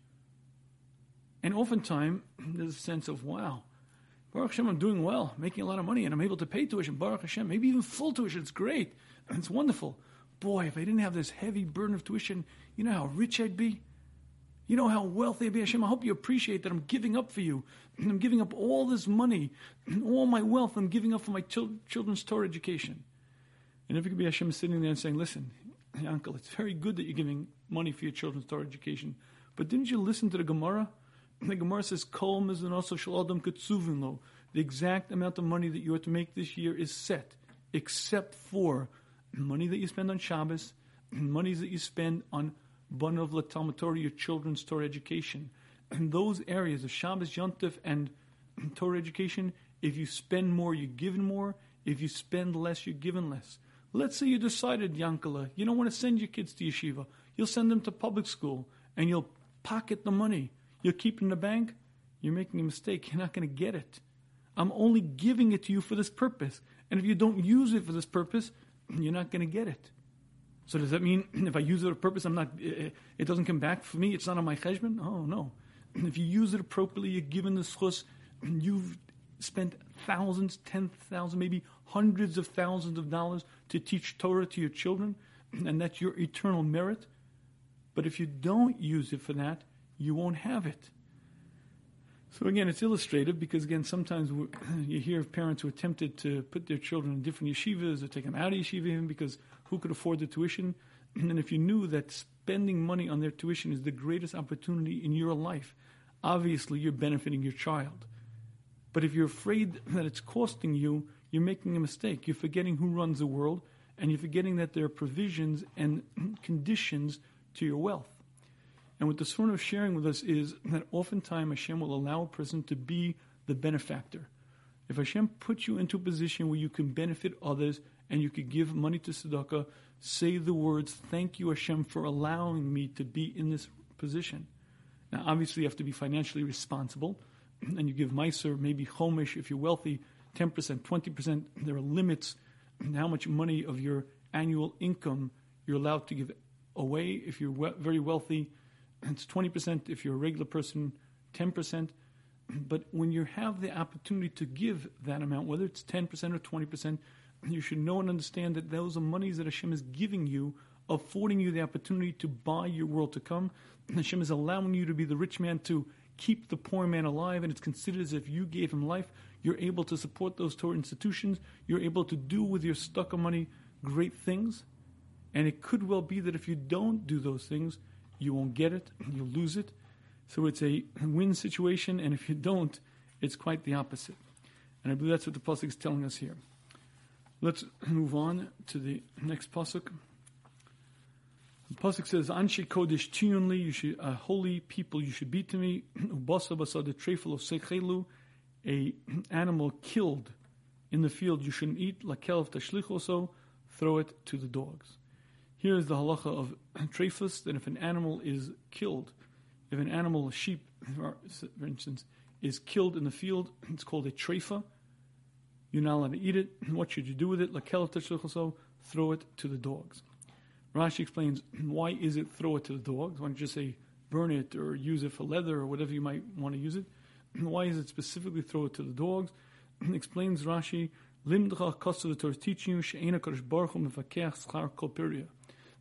And oftentimes, there's a sense of, wow, Baruch Hashem, I'm doing well, making a lot of money, and I'm able to pay tuition. Baruch Hashem, maybe even full tuition. It's great. It's wonderful. Boy, if I didn't have this heavy burden of tuition, you know how rich I'd be? You know how wealthy I'd be, Hashem. I hope you appreciate that I'm giving up for you. I'm giving up all this money, all my wealth, I'm giving up for my children's Torah education. And if it could be Hashem sitting there and saying, Listen, uncle, it's very good that you're giving money for your children's Torah education, but didn't you listen to the Gemara? The Gemara says, Kol and also shaladam katsuvin The exact amount of money that you are to make this year is set, except for money that you spend on Shabbos, monies that you spend on Banav Talmud Torah, your children's Torah education. In those areas of Shabbos, Yontif, and Torah education, if you spend more, you're given more. If you spend less, you're given less. Let's say you decided, Yankala, you don't want to send your kids to yeshiva. You'll send them to public school and you'll pocket the money. You'll keep it in the bank. You're making a mistake. You're not going to get it. I'm only giving it to you for this purpose. And if you don't use it for this purpose, you're not going to get it. So does that mean if I use it for purpose, I'm not? Eh, eh, it doesn't come back for me. It's not on my cheshbon. Oh no! If you use it appropriately, you're given the zchus. You've spent thousands, ten thousand, maybe hundreds of thousands of dollars to teach Torah to your children, and that's your eternal merit. But if you don't use it for that, you won't have it. So again, it's illustrative because again, sometimes you hear of parents who are tempted to put their children in different yeshivas or take them out of yeshiva even because who could afford the tuition? And if you knew that spending money on their tuition is the greatest opportunity in your life, obviously you're benefiting your child. But if you're afraid that it's costing you, you're making a mistake. You're forgetting who runs the world, and you're forgetting that there are provisions and conditions to your wealth. And what the Sforno of sharing with us is that oftentimes Hashem will allow a person to be the benefactor. If Hashem puts you into a position where you can benefit others and you could give money to tzedakah, say the words, Thank you, Hashem, for allowing me to be in this position. Now, obviously, you have to be financially responsible, and you give Meiser, maybe Chomish, if you're wealthy, 10%, 20%. There are limits on how much money of your annual income you're allowed to give away. If you're we- very wealthy, it's 20%. If you're a regular person, 10%. But when you have the opportunity to give that amount, whether it's 10% or 20%, you should know and understand that those are monies that Hashem is giving you, affording you the opportunity to buy your world to come. Hashem is allowing you to be the rich man to keep the poor man alive, and it's considered as if you gave him life. You're able to support those Torah institutions. You're able to do with your stuck of money great things. And it could well be that if you don't do those things, you won't get it, you'll lose it. So it's a win situation, and if you don't, it's quite the opposite. And I believe that's what the Pasuk is telling us here. Let's move on to the next Pasuk. The Pasuk says, Anshe Kodesh Tiyunli, you should, a holy people you should be to me. Ubasa basa the trefel of a animal killed in the field you shouldn't eat. Lakel Tashlich throw it to the dogs. Here is the halacha of trefus that if an animal is killed, if an animal, a sheep, for instance, is killed in the field, it's called a trefa. You're not allowed to eat it. What should you do with it? Throw it to the dogs. Rashi explains why is it throw it to the dogs? Why don't you just say burn it or use it for leather or whatever you might want to use it? Why is it specifically throw it to the dogs? explains Rashi, Limdcha Kosovo Torah is teaching you She'ena Kodesh Baruch Mefakech Schar Kolpiria.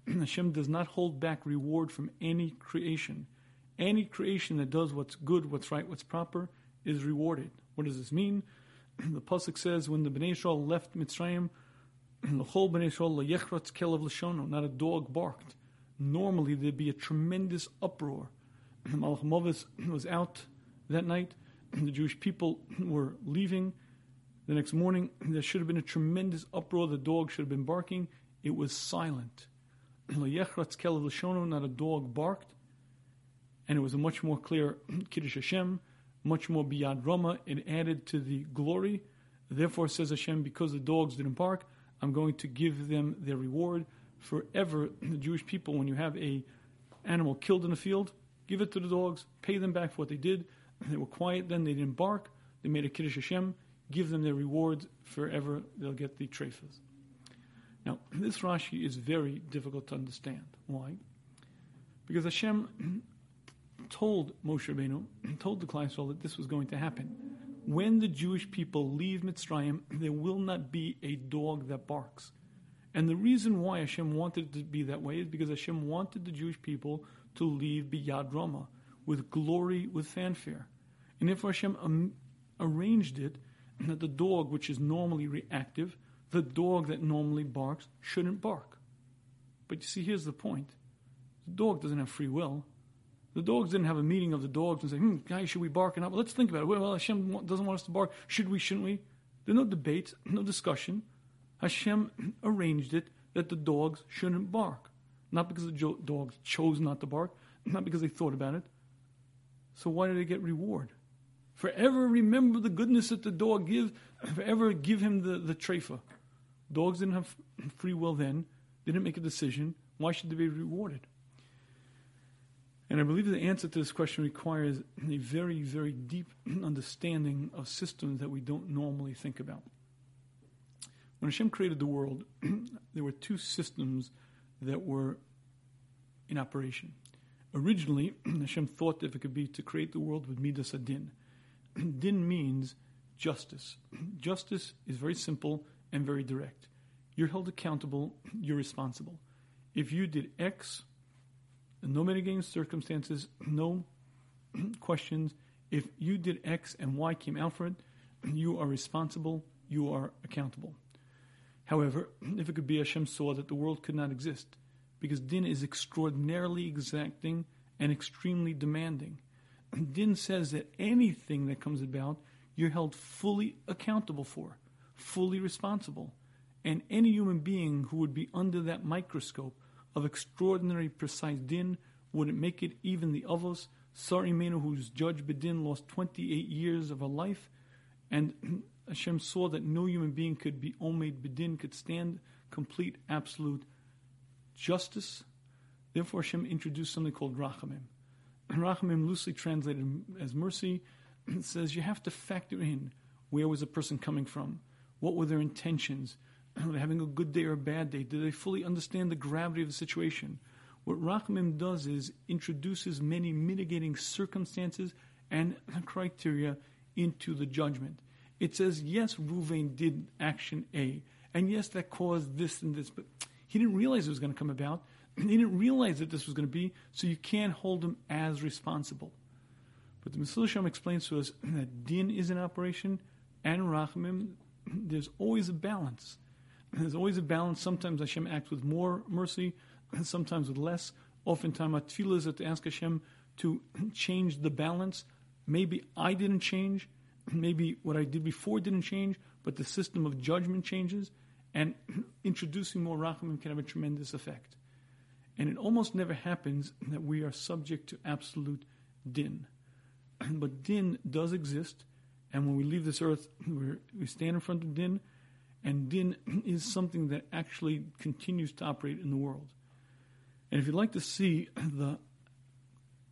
Hashem does not hold back reward from any creation. Any creation that does what's good, what's right, what's proper is rewarded. What does this mean? the pasuk says when the Bnei Israel left Mitzrayim, the whole Bnei Israel kelev l'shono, not a dog barked. normally there'd be a tremendous uproar. Malach was out that night. The Jewish people were leaving. The next morning, there should have been a tremendous uproar. The dog should have been barking. It was silent. Layechrotz kelav l'shono, Not a dog barked. And it was a much more clear Kiddush Hashem, much more Biyad Rama. It added to the glory. Therefore, says Hashem, because the dogs didn't bark, I'm going to give them their reward forever. The Jewish people, when you have a animal killed in the field, give it to the dogs, pay them back for what they did. They were quiet then, they didn't bark, they made a Kiddush Hashem, give them their reward forever, they'll get the trefas. Now, this Rashi is very difficult to understand. Why? Because Hashem told Moshe Rabbeinu, told the Klai that this was going to happen. When the Jewish people leave Mitzrayim, there will not be a dog that barks. And the reason why Hashem wanted it to be that way is because Hashem wanted the Jewish people to leave Biyad Rama with glory, with fanfare. And therefore Hashem um, arranged it that the dog, which is normally reactive, the dog that normally barks, shouldn't bark. But you see, here's the point the dog doesn't have free will. The dogs didn't have a meeting of the dogs and say, hmm, guys, should we bark or not? Well, let's think about it. Well, Hashem doesn't want us to bark. Should we, shouldn't we? There's no debate, no discussion. Hashem arranged it that the dogs shouldn't bark. Not because the dogs chose not to bark, not because they thought about it. So why did they get reward? Forever remember the goodness that the dog gives, forever give him the, the trefa. Dogs didn't have free will then, didn't make a decision. Why should they be rewarded? And I believe the answer to this question requires a very, very deep understanding of systems that we don't normally think about. When Hashem created the world, there were two systems that were in operation. Originally, Hashem thought that if it could be to create the world with midas hadin. Din means justice. Justice is very simple and very direct. You're held accountable, you're responsible. If you did X, no mitigating circumstances, no questions. If you did X and Y came out for it, you are responsible, you are accountable. However, if it could be, Hashem saw that the world could not exist, because din is extraordinarily exacting and extremely demanding. Din says that anything that comes about, you're held fully accountable for, fully responsible. And any human being who would be under that microscope of extraordinary precise din would it make it even the Avos. Sarah Imeinu, whose judge Bedin lost 28 years of her life, and Hashem saw that no human being could be Omed Bedin, could stand complete, absolute justice. Therefore, Hashem introduced something called Rachamim. Rachamim, loosely translated as mercy, says you have to factor in where was a person coming from, what were their intentions, having a good day or a bad day? Do they fully understand the gravity of the situation? What Rachamim does is introduces many mitigating circumstances and criteria into the judgment. It says, yes, Ruvain did action A, and yes, that caused this and this, but he didn't realize it was going to come about. He didn't realize that this was going to be, so you can't hold him as responsible. But the Mesilas explains to us that din is in operation and Rachamim, there's always a balance. There's always a balance. Sometimes Hashem acts with more mercy, and sometimes with less. Oftentimes, our tefillah is to ask Hashem to change the balance. Maybe I didn't change. Maybe what I did before didn't change, but the system of judgment changes. And introducing more rachamim can have a tremendous effect. And it almost never happens that we are subject to absolute din. But din does exist. And when we leave this earth, we stand in front of din and din is something that actually continues to operate in the world. And if you'd like to see the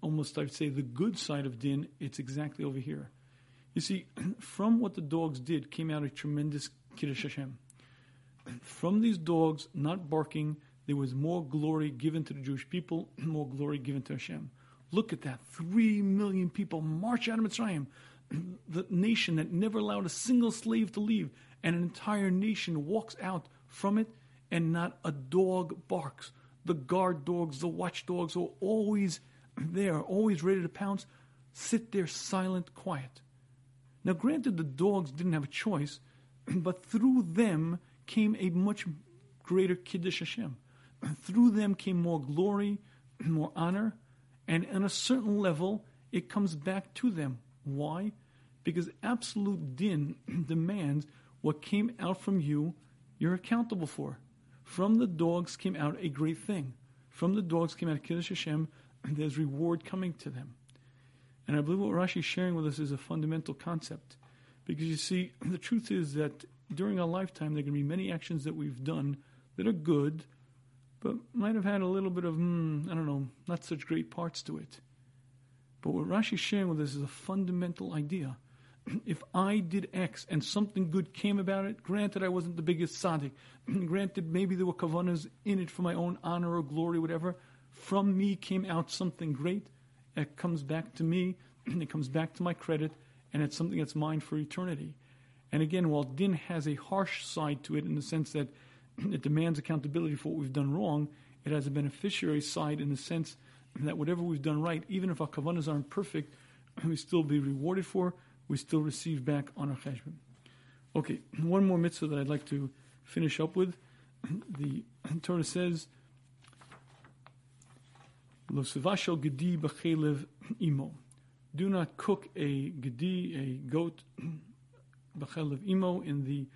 almost I'd say the good side of din, it's exactly over here. You see, from what the dogs did came out a tremendous Kiddush Hashem. From these dogs not barking, there was more glory given to the Jewish people, more glory given to Hashem. Look at that. Three million people march out of Mitzrayim, the nation that never allowed a single slave to leave and an entire nation walks out from it and not a dog barks. The guard dogs, the watchdogs are always there, always ready to pounce, sit there silent, quiet. Now, granted, the dogs didn't have a choice, but through them came a much greater Kiddush Hashem. through them came more glory, more honor, and on a certain level, it comes back to them. Why? Because absolute din demands what came out from you, you're accountable for. From the dogs came out a great thing. From the dogs came out Kiddush Hashem, and there's reward coming to them. And I believe what Rashi is sharing with us is a fundamental concept. Because you see, the truth is that during our lifetime, there are going to be many actions that we've done that are good, but might have had a little bit of, hmm, I don't know, not such great parts to it. But what Rashi is sharing with us is a fundamental idea. If I did X and something good came about it, granted I wasn't the biggest tzaddik, granted maybe there were kavanas in it for my own honor or glory, whatever, from me came out something great, it comes back to me, and it comes back to my credit, and it's something that's mine for eternity. And again, while din has a harsh side to it in the sense that it demands accountability for what we've done wrong, it has a beneficiary side in the sense that whatever we've done right, even if our kavanas aren't perfect, we still be rewarded for, we still receive back on our cheshbon. Okay, one more mitzvah that I'd like to finish up with. The Torah says, Lo gedi b'chelev imo. Do not cook a gedi, a goat, b'chelev imo, in the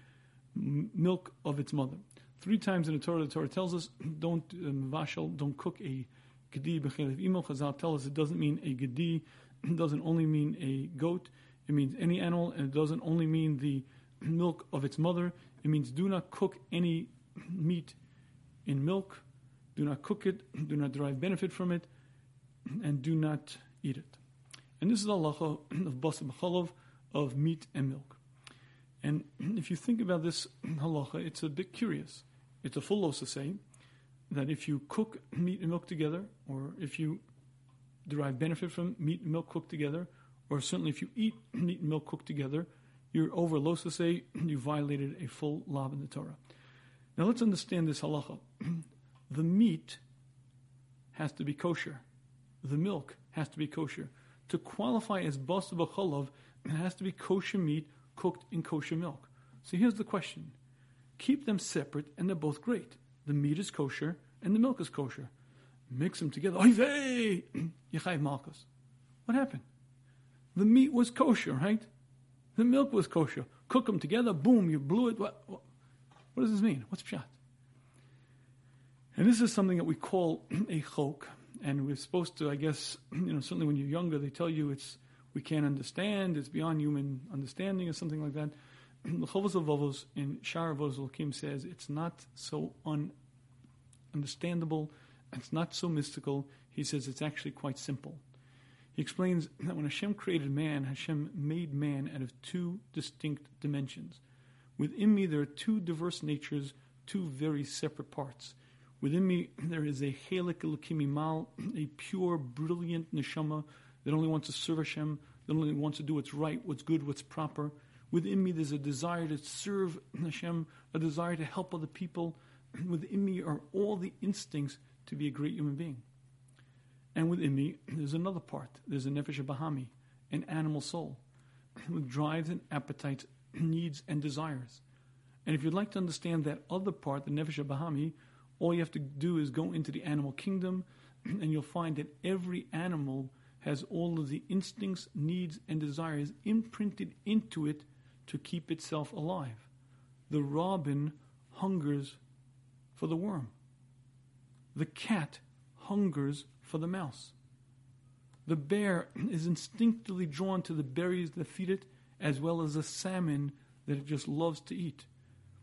milk of its mother. Three times in the Torah, the Torah tells us, don't um, don't cook a gedi b'chelev imo. Chazal tell us it doesn't mean a gedi, it doesn't only mean a goat, it means any animal, and it doesn't only mean the milk of its mother. It means do not cook any meat in milk do not cook it, do not derive benefit from it, and do not eat it. And this is the halacha of basim b'cholov, of meat and milk. And if you think about this halacha, it's a bit curious. It's a full losa say that if you cook meat and milk together, or if you derive benefit from meat and milk cooked together, or certainly if you eat meat and milk cooked together, you're over losa say, you violated a full law in the Torah. Now let's understand this halacha the meat has to be kosher. The milk has to be kosher. To qualify as basa b'cholov, it has to be kosher meat cooked in kosher milk. So here's the question. Keep them separate and they're both great. The meat is kosher and the milk is kosher. Mix them together. Oy vey! Malkus. What happened? The meat was kosher, right? The milk was kosher. Cook them together, boom, you blew it. What, what, what does this mean? What's pshat? And this is something that we call a chok, and we're supposed to, I guess, you know, certainly when you're younger, they tell you it's we can't understand, it's beyond human understanding, or something like that. The Chovos HaLevavos in Shar Kim says it's not so un- understandable, it's not so mystical. He says it's actually quite simple. He explains that when Hashem created man, Hashem made man out of two distinct dimensions. Within me, there are two diverse natures, two very separate parts. Within me, there is a Chelik Elokimi Mal, a pure, brilliant neshama that only wants to serve Hashem, that only wants to do what's right, what's good, what's proper. Within me, there's a desire to serve Hashem, a desire to help other people. Within me are all the instincts to be a great human being. And within me, there's another part. There's a nefesh bahami, an animal soul, with drives and appetites, needs and desires. And if you'd like to understand that other part, the nefesh bahami, all you have to do is go into the animal kingdom, and you'll find that every animal has all of the instincts, needs, and desires imprinted into it to keep itself alive. The robin hungers for the worm. The cat hungers for the mouse. The bear is instinctively drawn to the berries that feed it, as well as the salmon that it just loves to eat.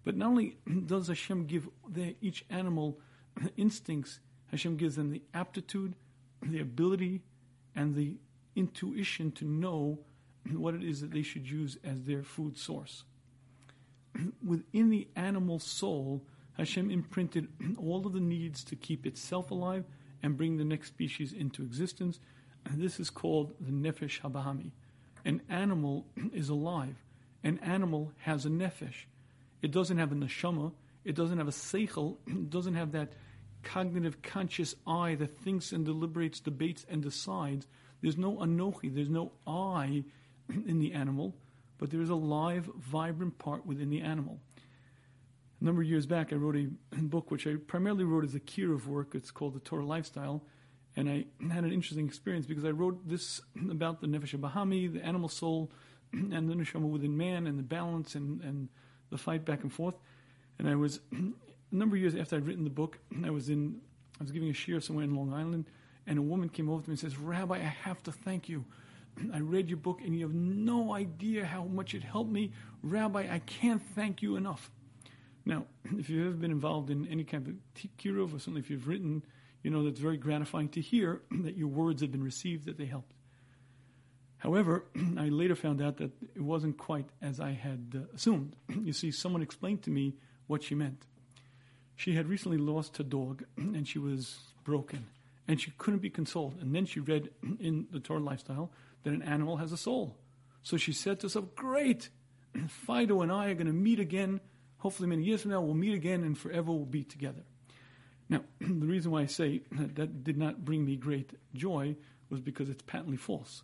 But not only does Hashem give each animal instincts, Hashem gives them the aptitude, the ability, and the intuition to know what it is that they should use as their food source. Within the animal soul, Hashem imprinted all of the needs to keep itself alive and bring the next species into existence. And this is called the nefesh habahami. An animal is alive. An animal has a nefesh. It doesn't have a neshama. It doesn't have a seichel. It doesn't have that cognitive, conscious eye that thinks and deliberates, debates, and decides. There's no anochi. There's no I in the animal, but there is a live, vibrant part within the animal. A number of years back, I wrote a book which I primarily wrote as a kiruv work. It's called The Torah Lifestyle. And I had an interesting experience because I wrote this about the Nefesh Bahami, the animal soul, and the neshama within man, and the balance and, and the fight back and forth. And I was, a number of years after I'd written the book, I was in, I was giving a shiur somewhere in Long Island, and a woman came over to me and says, Rabbi, I have to thank you. I read your book and you have no idea how much it helped me. Rabbi, I can't thank you enough. Now, if you've ever been involved in any kind of kiruv, or certainly if you've written, you know that's very gratifying to hear that your words have been received, that they helped. However, I later found out that it wasn't quite as I had uh, assumed. you see, someone explained to me what she meant. She had recently lost her dog, and she was broken, and she couldn't be consoled. And then she read in the Torah lifestyle that an animal has a soul. So she said to herself, Great! Fido and I are going to meet again hopefully many years from now, we'll meet again and forever we'll be together. Now, the reason why I say that, that did not bring me great joy was because it's patently false.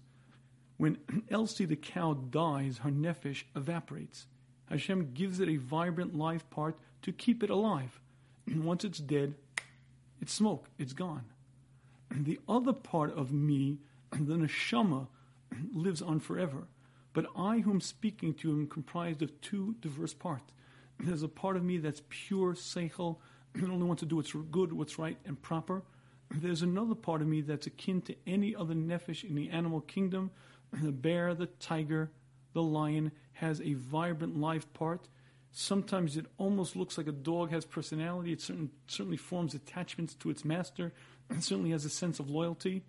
When Elsie the cow dies, her nefesh evaporates. Hashem gives it a vibrant life part to keep it alive. Once it's dead, it's smoke, it's gone. The other part of me, the neshama, lives on forever. But I, who am speaking to, am comprised of two diverse parts. There's a part of me that's pure seichel, and only wants to do what's good, what's right, and proper. There's another part of me that's akin to any other nefesh in the animal kingdom. The bear, the tiger, the lion has a vibrant life part. Sometimes it almost looks like a dog has personality. It certain, certainly forms attachments to its master, and certainly has a sense of loyalty.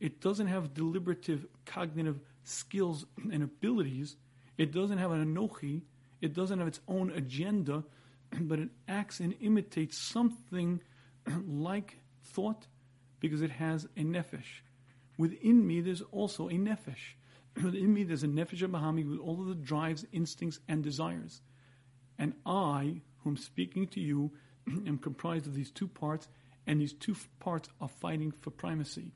It doesn't have deliberative cognitive skills and abilities. It doesn't have an anochi. It doesn't have its own agenda, but it acts and imitates something like thought because it has a nefesh. Within me, there's also a nefesh. Within me, there's a nefesh of Bahami with all of the drives, instincts, and desires. And I, whom speaking to you, am comprised of these two parts, and these two parts are fighting for primacy.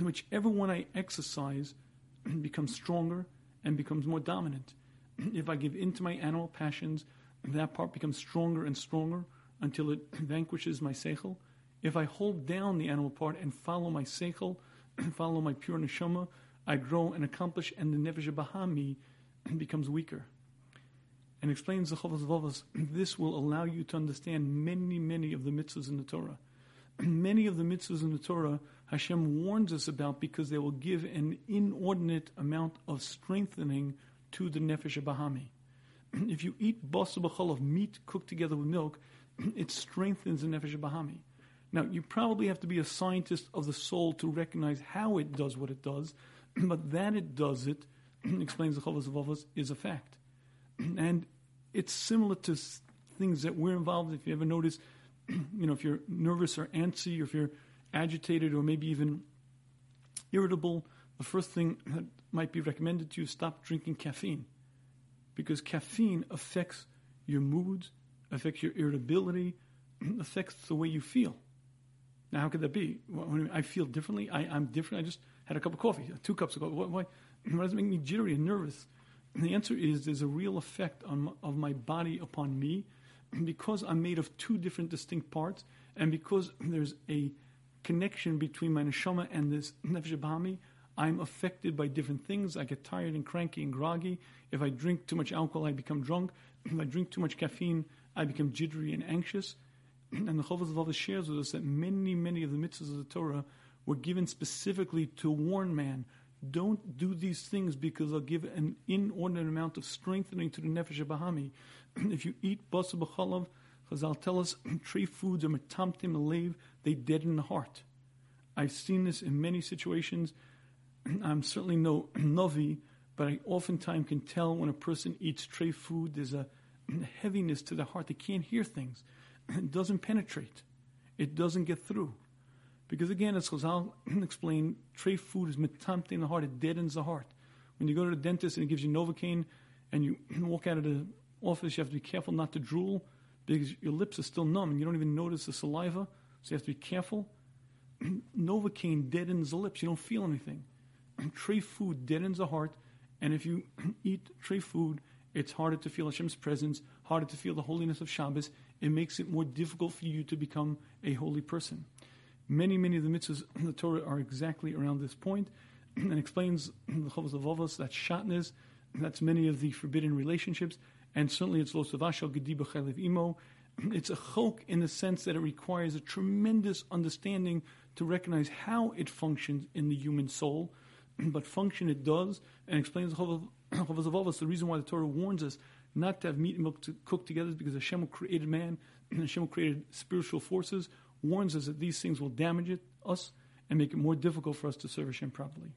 Whichever one I exercise becomes stronger and becomes more dominant. if I give in to my animal passions, that part becomes stronger and stronger until it vanquishes my seichel. If I hold down the animal part and follow my seichel, follow my pure neshama, I grow and accomplish, and the nefesh bahami becomes weaker. And explains the Chovos HaLevavos, this will allow you to understand many, many of the mitzvahs in the Torah. many of the mitzvahs in the Torah, Hashem warns us about because they will give an inordinate amount of strengthening to the nefesh bahami. if you eat basa of meat cooked together with milk, it strengthens the nefesh bahami. Now, you probably have to be a scientist of the soul to recognize how it does what it does, but that it does it, explains the Chovos HaLevavos, is a fact. And it's similar to things that we're involved in. If you ever notice, you know, if you're nervous or antsy, or if you're agitated, or maybe even irritable, the first thing that might be recommended to you stop drinking caffeine because caffeine affects your moods, affects your irritability, affects the way you feel. Now, how could that be? When I feel differently, I, am different. I just had a cup of coffee, uh, two cups of coffee. Why, why, why does it make me jittery and nervous? And the answer is there's a real effect on, of my body upon me because I'm made of two different distinct parts, and because there's a connection between my neshama and this nefesh I'm affected by different things. I get tired and cranky and groggy. If I drink too much alcohol, I become drunk. If I drink too much caffeine, I become jittery and anxious. And the Chovos HaLevavos shares with us that many, many of the mitzvahs of the Torah were given specifically to warn man. Don't do these things because they'll give an inordinate amount of strengthening to the nefesh bahami. if you eat basa b'chalav, Chazal tell us, tree foods are metamtim alev, they deaden the heart. I've seen this in many situations I'm certainly no novi, but I oftentimes can tell when a person eats tray food, there's a heaviness to the heart. They can't hear things. It doesn't penetrate. It doesn't get through. Because again, as Chazal explained, tray food is metamte in the heart. It deadens the heart. When you go to the dentist and he gives you Novocaine and you walk out of the office, you have to be careful not to drool because your lips are still numb and you don't even notice the saliva. So you have to be careful. Novocaine deadens the lips. You don't feel anything. Tree food deadens the heart, and if you eat tree food, it's harder to feel Hashem's presence, harder to feel the holiness of Shabbos. it makes it more difficult for you to become a holy person. Many, many of the mitzvahs in the Torah are exactly around this point and explains the Chovos HaLevavos, that's shatnez, that's many of the forbidden relationships, and certainly it's Los losavashal gediba chaylev imo. It's a chok in the sense that it requires a tremendous understanding to recognize how it functions in the human soul, but function it does, and explains the Chovos HaLevavos, the reason why the Torah warns us not to have meat and milk to cook together is because Hashem created man, and Hashem created spiritual forces, warns us that these things will damage it, us and make it more difficult for us to serve Hashem properly.